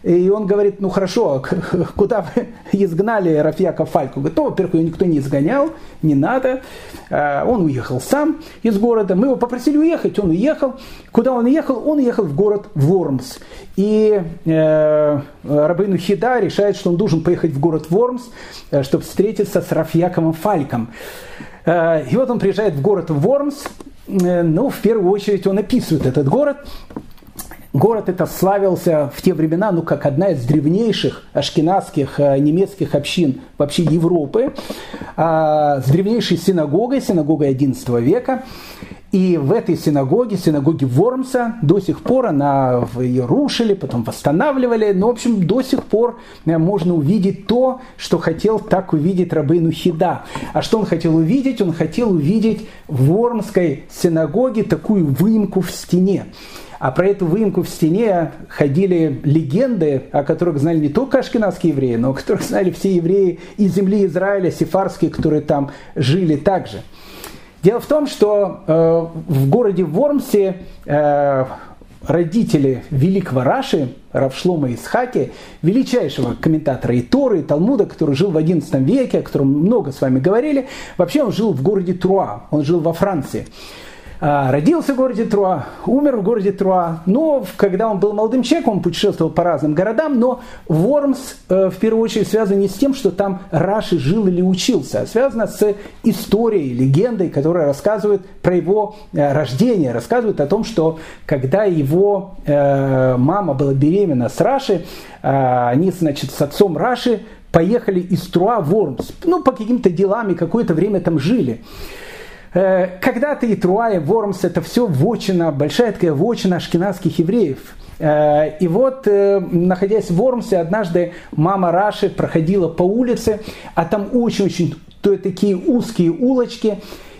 И он говорит, ну хорошо, а куда вы изгнали Рафьяка Фальку? Говорит, ну, во-первых, его никто не изгонял, не надо. А, он уехал сам из города. Мы его попросили уехать, он уехал. Куда он уехал? Он уехал в город Вормс. И э, Рабейну Хида решает, что он должен поехать в город Вормс, э, чтобы встретиться с Рафьяковым Фальком. Э, и вот он приезжает в город Вормс. Э, ну, в первую очередь он описывает этот город. Город это славился в те времена, ну, как одна из древнейших ашкенадских э, немецких общин вообще Европы, а, с древнейшей синагогой, синагогой XI века. И в этой синагоге, синагоге Вормса, до сих пор она ее рушили, потом восстанавливали. Но, в общем, до сих пор э, можно увидеть то, что хотел так увидеть Рабейну Хида. А что он хотел увидеть? Он хотел увидеть в Вормской синагоге такую выемку в стене. А про эту выемку в стене ходили легенды, о которых знали не только ашкенадские евреи, но о которых знали все евреи из земли Израиля, сефарские, которые там жили также. Дело в том, что э, в городе Вормсе э, родители великого Раши, Равшлома Исхаки, величайшего комментатора и Торы, и Талмуда, который жил в XI веке, о котором много с вами говорили, вообще он жил в городе Труа, он жил во Франции. А, родился в городе Труа, умер в городе Труа, но когда он был молодым человеком, он путешествовал по разным городам, но Вормс э, в первую очередь связан не с тем, что там Раши жил или учился, а связано с историей, легендой, которая рассказывает про его э, рождение, рассказывает о том, что когда его э, мама была беременна с Раши, они, значит, с отцом Раши поехали из Труа в Вормс, ну, по каким-то делам и какое-то время там жили. Э, когда-то и Труа, и Вормс, это все вочина, большая такая вочина ашкенадских евреев. Э, и вот, э, находясь в Вормсе, однажды мама Раши проходила по улице, а там очень-очень такие узкие улочки,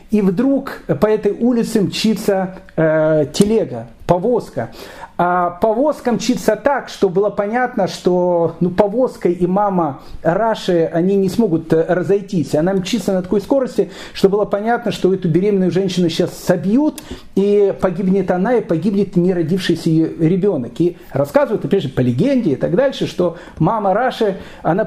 и вдруг по этой улице мчится э, телега, повозка. А повозка мчится так, что было понятно, что ну, повозка и мама Раши, они не смогут э, разойтись. Она мчится на такой скорости, что было понятно, что эту беременную женщину сейчас собьют, и погибнет она, и погибнет не родившийся ее ребенок. И рассказывают, опять же, по легенде и так дальше, что мама Раши, она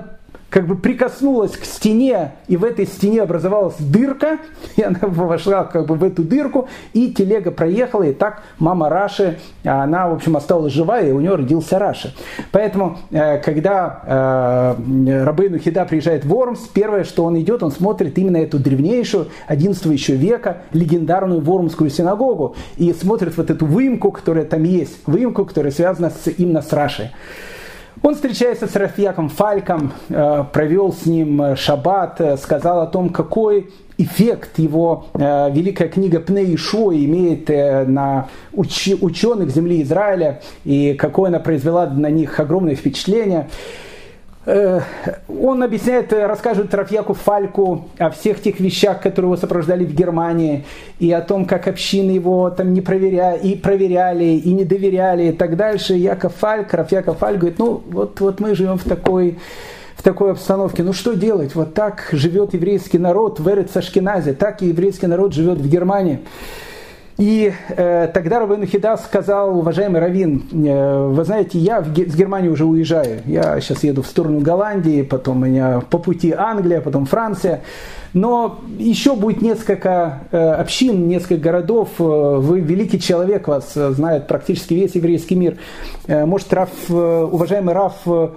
как бы прикоснулась к стене, и в этой стене образовалась дырка, и она вошла как бы в эту дырку, и телега проехала, и так мама Раши, она, в общем, осталась жива, и у нее родился Раши. Поэтому, э, когда э, Рабейну Хида приезжает в Вормс, первое, что он идет, он смотрит именно эту древнейшую, 11 еще века, легендарную Вормскую синагогу, и смотрит вот эту выемку, которая там есть, выемку, которая связана с, именно с Рашей. Он встречается с Рафьяком Фальком, э, провел с ним э, шаббат, э, сказал о том, какой эффект его великая книга Пней Шо имеет на ученых земли Израиля и какое она произвела на них огромное впечатление. Э, он объясняет, э, рассказывает Рафьяку Фальку о всех тех вещах, которые его сопровождали в Германии, и о том, как общины его там не проверяли, и проверяли, и не доверяли, и так дальше. Яков Фальк, Рафьяков Фальк говорит, ну вот, вот мы живем в такой в такой обстановке. Ну что делать? Вот так живет еврейский народ в Эрец так и еврейский народ живет в Германии. И э, тогда Равен Хида сказал, уважаемый Равин, э, вы знаете, я в, с Германии уже уезжаю. Я сейчас еду в сторону Голландии, потом у меня по пути Англия, потом Франция. Но еще будет несколько э, общин, несколько городов. Э, вы великий человек, вас знает практически весь еврейский мир. Может, Раф, уважаемый Раф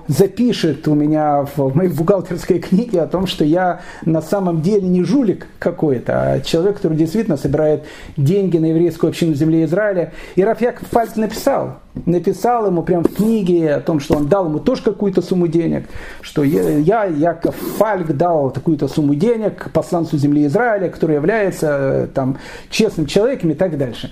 запишет у меня в моей бухгалтерской книге о том, что я на самом деле не жулик какой-то, а человек, который действительно собирает деньги на еврейскую общину земли Израиля. И Раф Яков Фальц написал, написал ему прямо в книге о том, что он дал ему тоже какую-то сумму денег, что я, Яков Фальк, дал такую-то сумму денег посланцу земли Израиля, который является э, там, честным человеком и так дальше.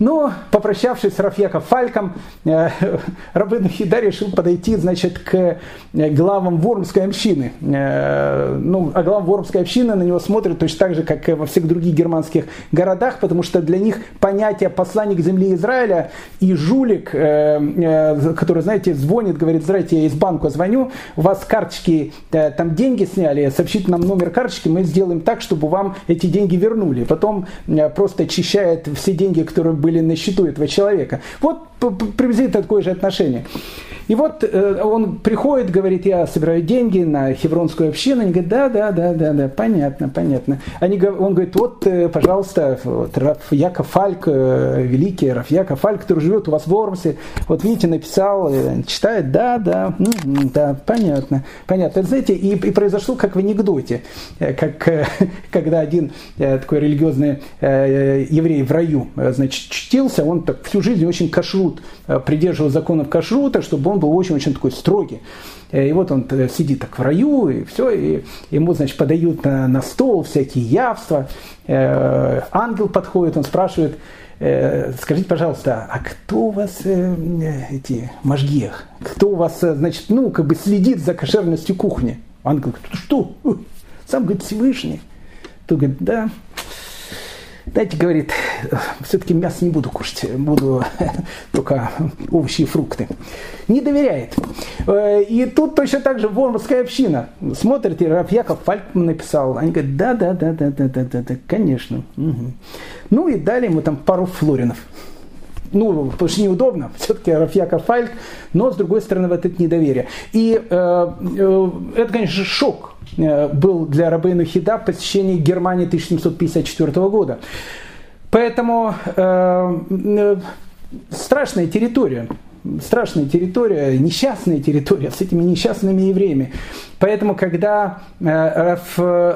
Но, попрощавшись с Рафьяко Фальком, э, Рабын Хида решил подойти, значит, к э, главам Вормской общины. Э, ну, а глава Вормской общины на него смотрят точно так же, как во всех других германских городах, потому что для них понятие посланник земли Израиля и жулик, который, знаете, звонит, говорит, здравствуйте, я из банка звоню, у вас карточки, там деньги сняли, сообщите нам номер карточки, мы сделаем так, чтобы вам эти деньги вернули. Потом просто очищает все деньги, которые были были на счету этого человека. Вот приблизительно такое же отношение. И вот э, он приходит, говорит, я собираю деньги на хевронскую общину. Они говорят, да, да, да, да, да, понятно, понятно. Они, он говорит, вот, э, пожалуйста, вот, Раф Яков Фальк, э, великий Раф Яков Фальк, который живет у вас в Ормсе, вот видите, написал, читает, да, да, да, понятно, понятно. Знаете, и, и произошло как в анекдоте, как когда один такой религиозный еврей в раю, значит, чтился, он так всю жизнь очень кашрут, придерживал законов кашрута, чтобы он был очень-очень такой строгий. Э, и вот он э, сидит так в раю, и все, и ему, значит, подают на, на стол всякие явства. Э, ангел подходит, он спрашивает, скажите, пожалуйста, а кто у вас эти мажгех? Кто у вас, значит, ну, как бы следит за кошерностью кухни? Ангел говорит, что? Сам, говорит, Всевышний. Тот говорит, да, знаете, говорит, все-таки мясо не буду кушать, буду только овощи и фрукты. Не доверяет. Э, и тут точно так же Вормская община. Смотрит, и Раф Яков Фальтман написал. Они говорят, да, да, да, да, да, да, да, да, конечно. Угу. Ну и дали ему там пару флоринов ну, потому что неудобно, все-таки Рафьяков Фальк, но, с другой стороны, вот это недоверие. И э, э, это, конечно, шок э, был для Рабейну Хида посещение Германии 1754 года. Поэтому э, э, страшная территория страшная территория, несчастная территория с этими несчастными евреями. Поэтому, когда э,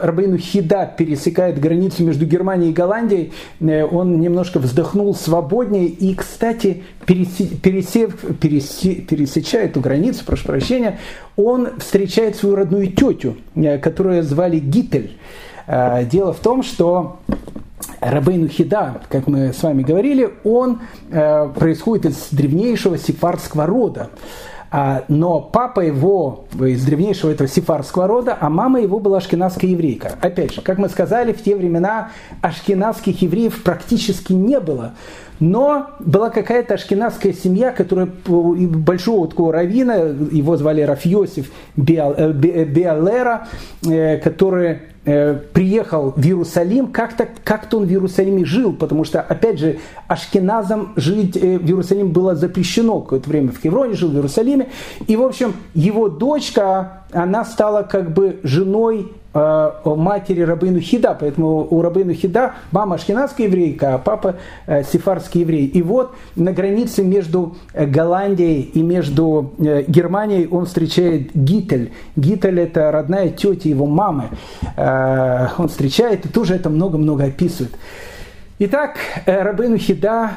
Рабейну Хида пересекает границу между Германией и Голландией, э, он немножко вздохнул свободнее и, кстати, пересев, пересев, пересечая эту границу, прошу прощения, он встречает свою родную тетю, э, которую звали Гитель. Дело в том, что Рабейну Хида, как мы с вами говорили, он э, происходит из древнейшего сефардского рода. А, но папа его из древнейшего этого сефарского рода, а мама его была ашкенадская еврейка. Опять же, как мы сказали, в те времена ашкенадских евреев практически не было. Но была какая-то ашкенадская семья, которая большого такого равина, его звали Рафьосиф Биалера, э, который Э, приехал в Иерусалим, как-то как он в Иерусалиме жил, потому что, опять же, ашкеназам жить э, в Иерусалиме было запрещено. Какое-то время в Хевроне жил, в Иерусалиме. И, в общем, его дочка, она стала как бы женой Э, матери Рабыну Хида, поэтому у Рабыну Хида мама ашкенадская еврейка, а папа э, сефарский еврей. И вот на границе между э, Голландией и между Германией он встречает Гитель. Гитель это родная тетя его мамы. Он встречает и тоже это много-много описывает. Итак, Рабыну Хида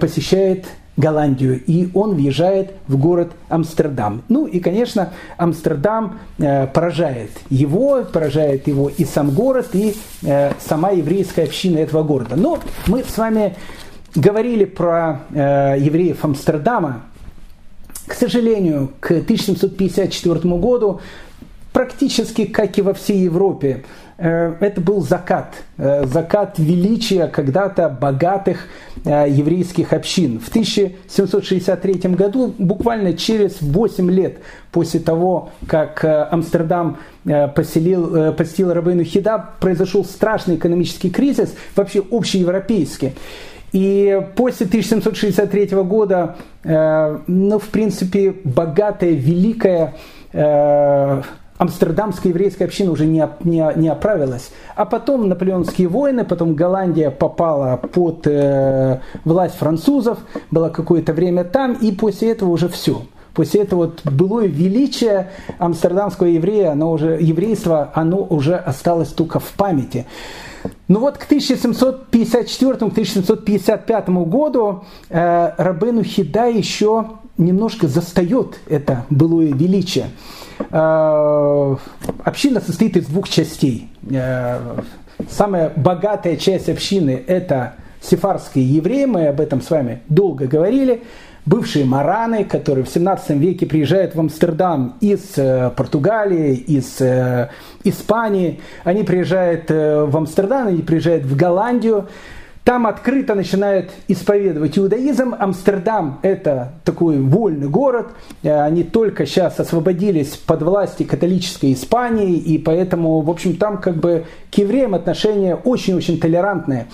посещает Голландию, и он въезжает в город Амстердам. Ну и, конечно, Амстердам э, поражает его, поражает его и сам город, и э, сама еврейская община этого города. Но мы с вами говорили про э, евреев Амстердама. К сожалению, к 1754 году практически как и во всей Европе, это был закат, э, закат величия когда-то богатых э, еврейских общин. В 1763 году, буквально через 8 лет после того, как Амстердам поселил, посетил Рабейну Хида, произошел страшный экономический кризис, вообще общеевропейский. И после 1763 года, ну, в принципе, богатая, великая амстердамская еврейская община уже не, не, не оправилась. А потом наполеонские войны, потом Голландия попала под э, власть французов, была какое-то время там, и после этого уже все. После этого вот былое величие амстердамского еврея, оно уже, еврейство, оно уже осталось только в памяти. Ну вот к 1754-1755 году э, Рабену Хида еще немножко застает это былое величие. Э, община состоит из двух частей. Э, самая богатая часть общины – это сефарские евреи, мы об этом с вами долго говорили – бывшие мараны, которые в 17 веке приезжают в Амстердам из э, Португалии, из э, Испании. Они приезжают э, в Амстердам, они приезжают в Голландию. Там открыто начинают исповедовать иудаизм. Амстердам – это такой вольный город. Они только сейчас освободились под власти католической Испании, и поэтому, в общем, там как бы к евреям отношения очень-очень толерантные.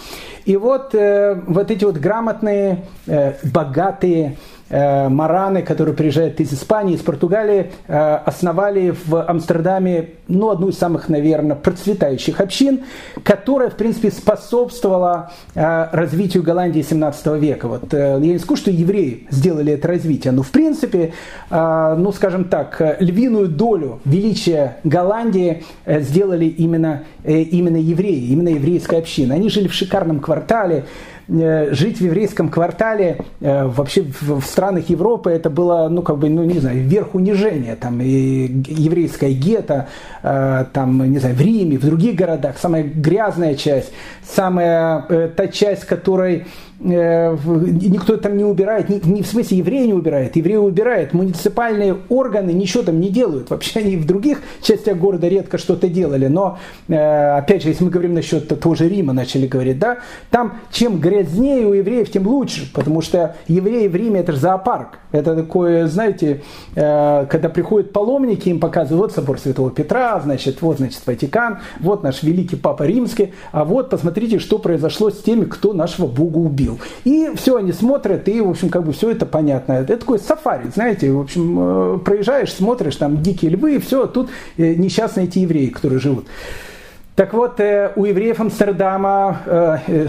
И вот, э, вот эти вот грамотные, э, богатые э, мараны, которые приезжают из Испании, из Португалии, э, основали в Амстердаме ну, одну из самых, наверное, процветающих общин, которая, в принципе, способствовала э, развитию Голландии 17 века. Вот, э, я не скажу, что евреи сделали это развитие, но, в принципе, э, ну, скажем так, львиную долю величия Голландии э, сделали именно, э, именно евреи, именно еврейская община. Они жили в шикарном квартале, Э, жить в еврейском квартале э, вообще в, странах Европы это было, ну, как бы, ну, не знаю, верх унижения. Там и еврейская гетто, э, там, не знаю, в Риме, в других городах, самая грязная часть, самая та часть, которой Э, никто там не убирает, не, в смысле евреи не убирает, евреи убирают, муниципальные органы ничего там не делают. Вообще они в других частях города редко что-то делали, но э, опять же, если мы говорим насчет того же Рима, начали говорить, да, там чем грязнее у евреев, тем лучше, потому что евреи в Риме это же зоопарк. Это такое, знаете, э, когда приходят паломники, им показывают, вот собор Святого Петра, значит, вот, значит, Ватикан, вот наш великий Папа Римский, а вот посмотрите, что произошло с теми, кто нашего Бога убил убил. И все, они смотрят, и, в общем, как бы все это понятно. Это такой сафари, знаете, в общем, э, проезжаешь, смотришь, там дикие львы, и все, тут э, несчастные эти евреи, которые живут. Так вот, э, у евреев Амстердама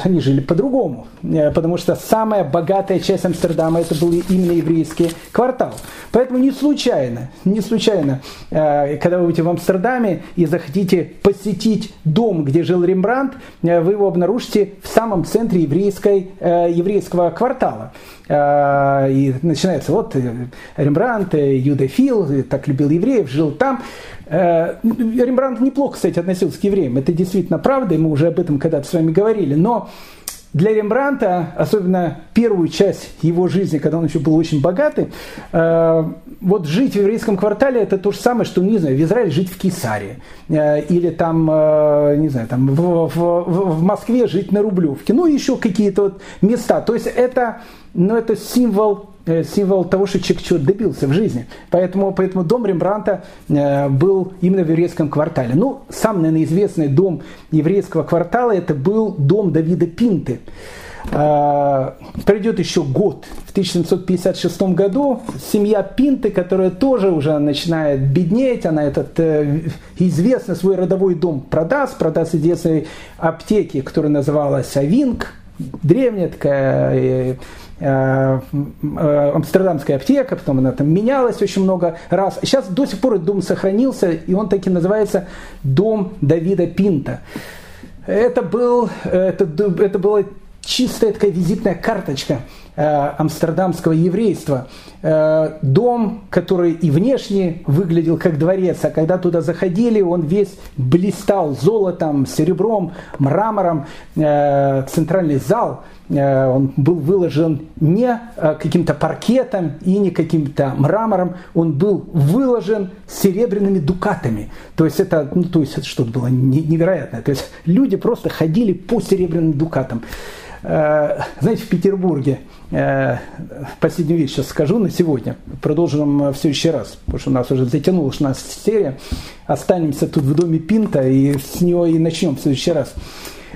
они жили по-другому, потому что самая богатая часть Амстердама это был именно еврейский квартал. Поэтому не случайно, не случайно, когда вы будете в Амстердаме и захотите посетить дом, где жил Рембрандт, вы его обнаружите в самом центре еврейской, еврейского квартала. И начинается вот Рембрандт, Юдефил, так любил евреев, жил там. Э, Рембрандт неплохо, кстати, относился к евреям. Это действительно правда, и мы уже об этом когда-то с вами говорили. Но для Рембранта, особенно первую часть его жизни, когда он еще был очень богатый, э, вот жить в еврейском квартале это то же самое, что, не знаю, в Израиле жить в Кесаре. Э, или там, не знаю, там в, в, в Москве жить на Рублевке. Ну, еще какие-то вот места. То есть это, ну, это символ Э, символ того, что чего добился в жизни. Поэтому, поэтому дом Рембранта э, был именно в еврейском квартале. Ну, сам, наверное, известный дом еврейского квартала, это был дом Давида Пинты. Э, пройдет еще год. В 1756 году семья Пинты, которая тоже уже начинает беднеть, она этот известный свой родовой дом продаст, продаст известной аптеки, которая называлась Авинг, древняя такая Э, э, амстердамская аптека, потом она там менялась очень много раз. Сейчас до сих пор дом сохранился, и он таки называется «Дом Давида Пинта». Это, был, это, это была чистая такая визитная карточка э, амстердамского еврейства. Э, дом, который и внешне выглядел как дворец, а когда туда заходили, он весь блистал золотом, серебром, мрамором. Э, центральный зал – Э, он был выложен не э, каким-то паркетом и не каким-то мрамором, он был выложен серебряными дукатами. То есть это, ну, то есть это что-то было невероятное. То есть люди просто ходили по серебряным дукатам. Э, знаете, в Петербурге, последнюю вещь сейчас скажу на сегодня, продолжим в следующий раз, потому что у нас уже затянулась наша серия, останемся тут в доме Пинта и с него и начнем в следующий раз.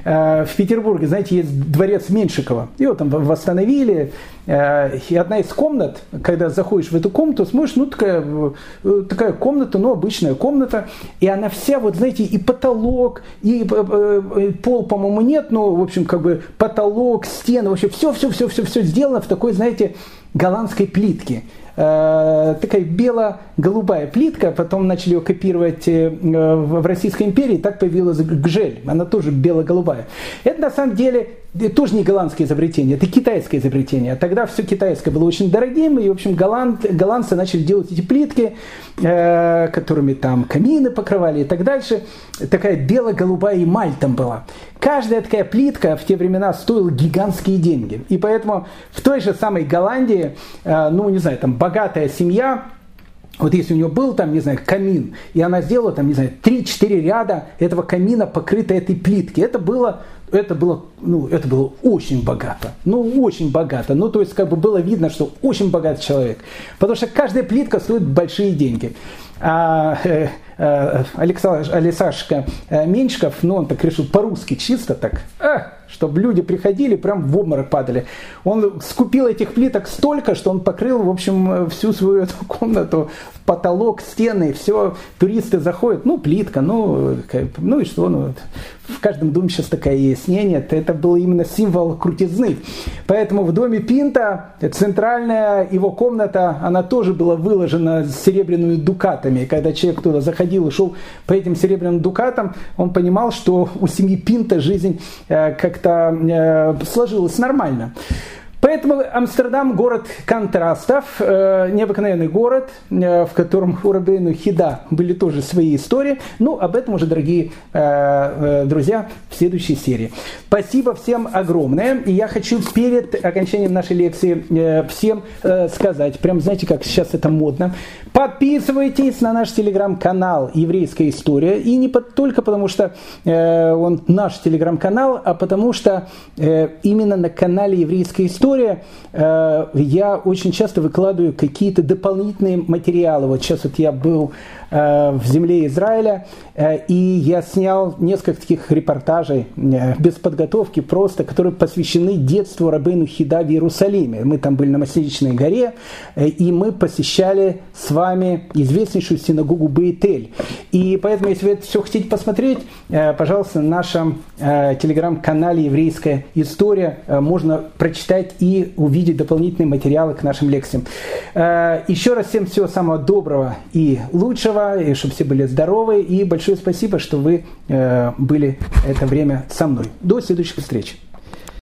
В Петербурге, знаете, есть дворец Меньшикова. Его там восстановили. И одна из комнат, когда заходишь в эту комнату, смотришь, ну такая, такая комната, ну обычная комната. И она вся, вот знаете, и потолок, и пол, по-моему, нет, но, в общем, как бы потолок, стены, вообще все-все-все-все-все сделано в такой, знаете, голландской плитке. Э, такая бело-голубая плитка, потом начали ее копировать э, в Российской империи, так появилась гжель, она тоже бело-голубая. Это на самом деле тоже не голландское изобретение, это китайское изобретение. Тогда все китайское было очень дорогим, и, в общем, голланд, голландцы начали делать эти плитки, э, которыми там камины покрывали и так дальше. Такая бело-голубая эмаль там была. Каждая такая плитка в те времена стоила гигантские деньги. И поэтому в той же самой Голландии, э, ну, не знаю, там богатая семья, вот если у нее был там, не знаю, камин, и она сделала там, не знаю, 3-4 ряда этого камина, покрытой этой плитки, это было это было, ну, это было очень богато. Ну, очень богато. Ну, то есть, как бы было видно, что очень богатый человек. Потому что каждая плитка стоит большие деньги. А э, Александр, Алексашка э, Меньшиков, ну, он так решил по-русски чисто так, а, чтобы люди приходили, прям в обморок падали. Он скупил этих плиток столько, что он покрыл, в общем, всю свою эту комнату, потолок, стены, все, туристы заходят, ну, плитка, ну, ну и что, ну, в каждом доме сейчас такая есть. Не, нет, это был именно символ крутизны. Поэтому в доме Пинта центральная его комната, она тоже была выложена серебряными дукатами. Когда человек туда заходил и шел по этим серебряным дукатам, он понимал, что у семьи Пинта жизнь э, как-то э, сложилась нормально. Поэтому Амстердам город контрастов, э, необыкновенный город, э, в котором у Рабейну Хида были тоже свои истории. Ну, об этом уже, дорогие э, э, друзья, в следующей серии. Спасибо всем огромное. И я хочу перед окончанием нашей лекции э, всем э, сказать, прям знаете, как сейчас это модно, подписывайтесь на наш телеграм-канал «Еврейская история». И не под, только потому, что он наш телеграм-канал, а потому что именно на канале «Еврейская история» история. Э, я очень часто выкладываю какие-то дополнительные материалы. Вот сейчас вот я был в земле Израиля. Э, и я снял несколько таких репортажей э, без подготовки просто, которые посвящены детству Рабейну Хида в Иерусалиме. Мы там были на Масличной горе, и мы посещали с вами известнейшую синагогу Бейтель. И поэтому, если вы это все хотите посмотреть, пожалуйста, на нашем телеграм-канале «Еврейская история» можно прочитать и увидеть дополнительные материалы к нашим лекциям. Еще раз всем всего самого доброго и лучшего и чтобы все были здоровы. И большое спасибо, что вы э, были это время со мной. До следующих встреч.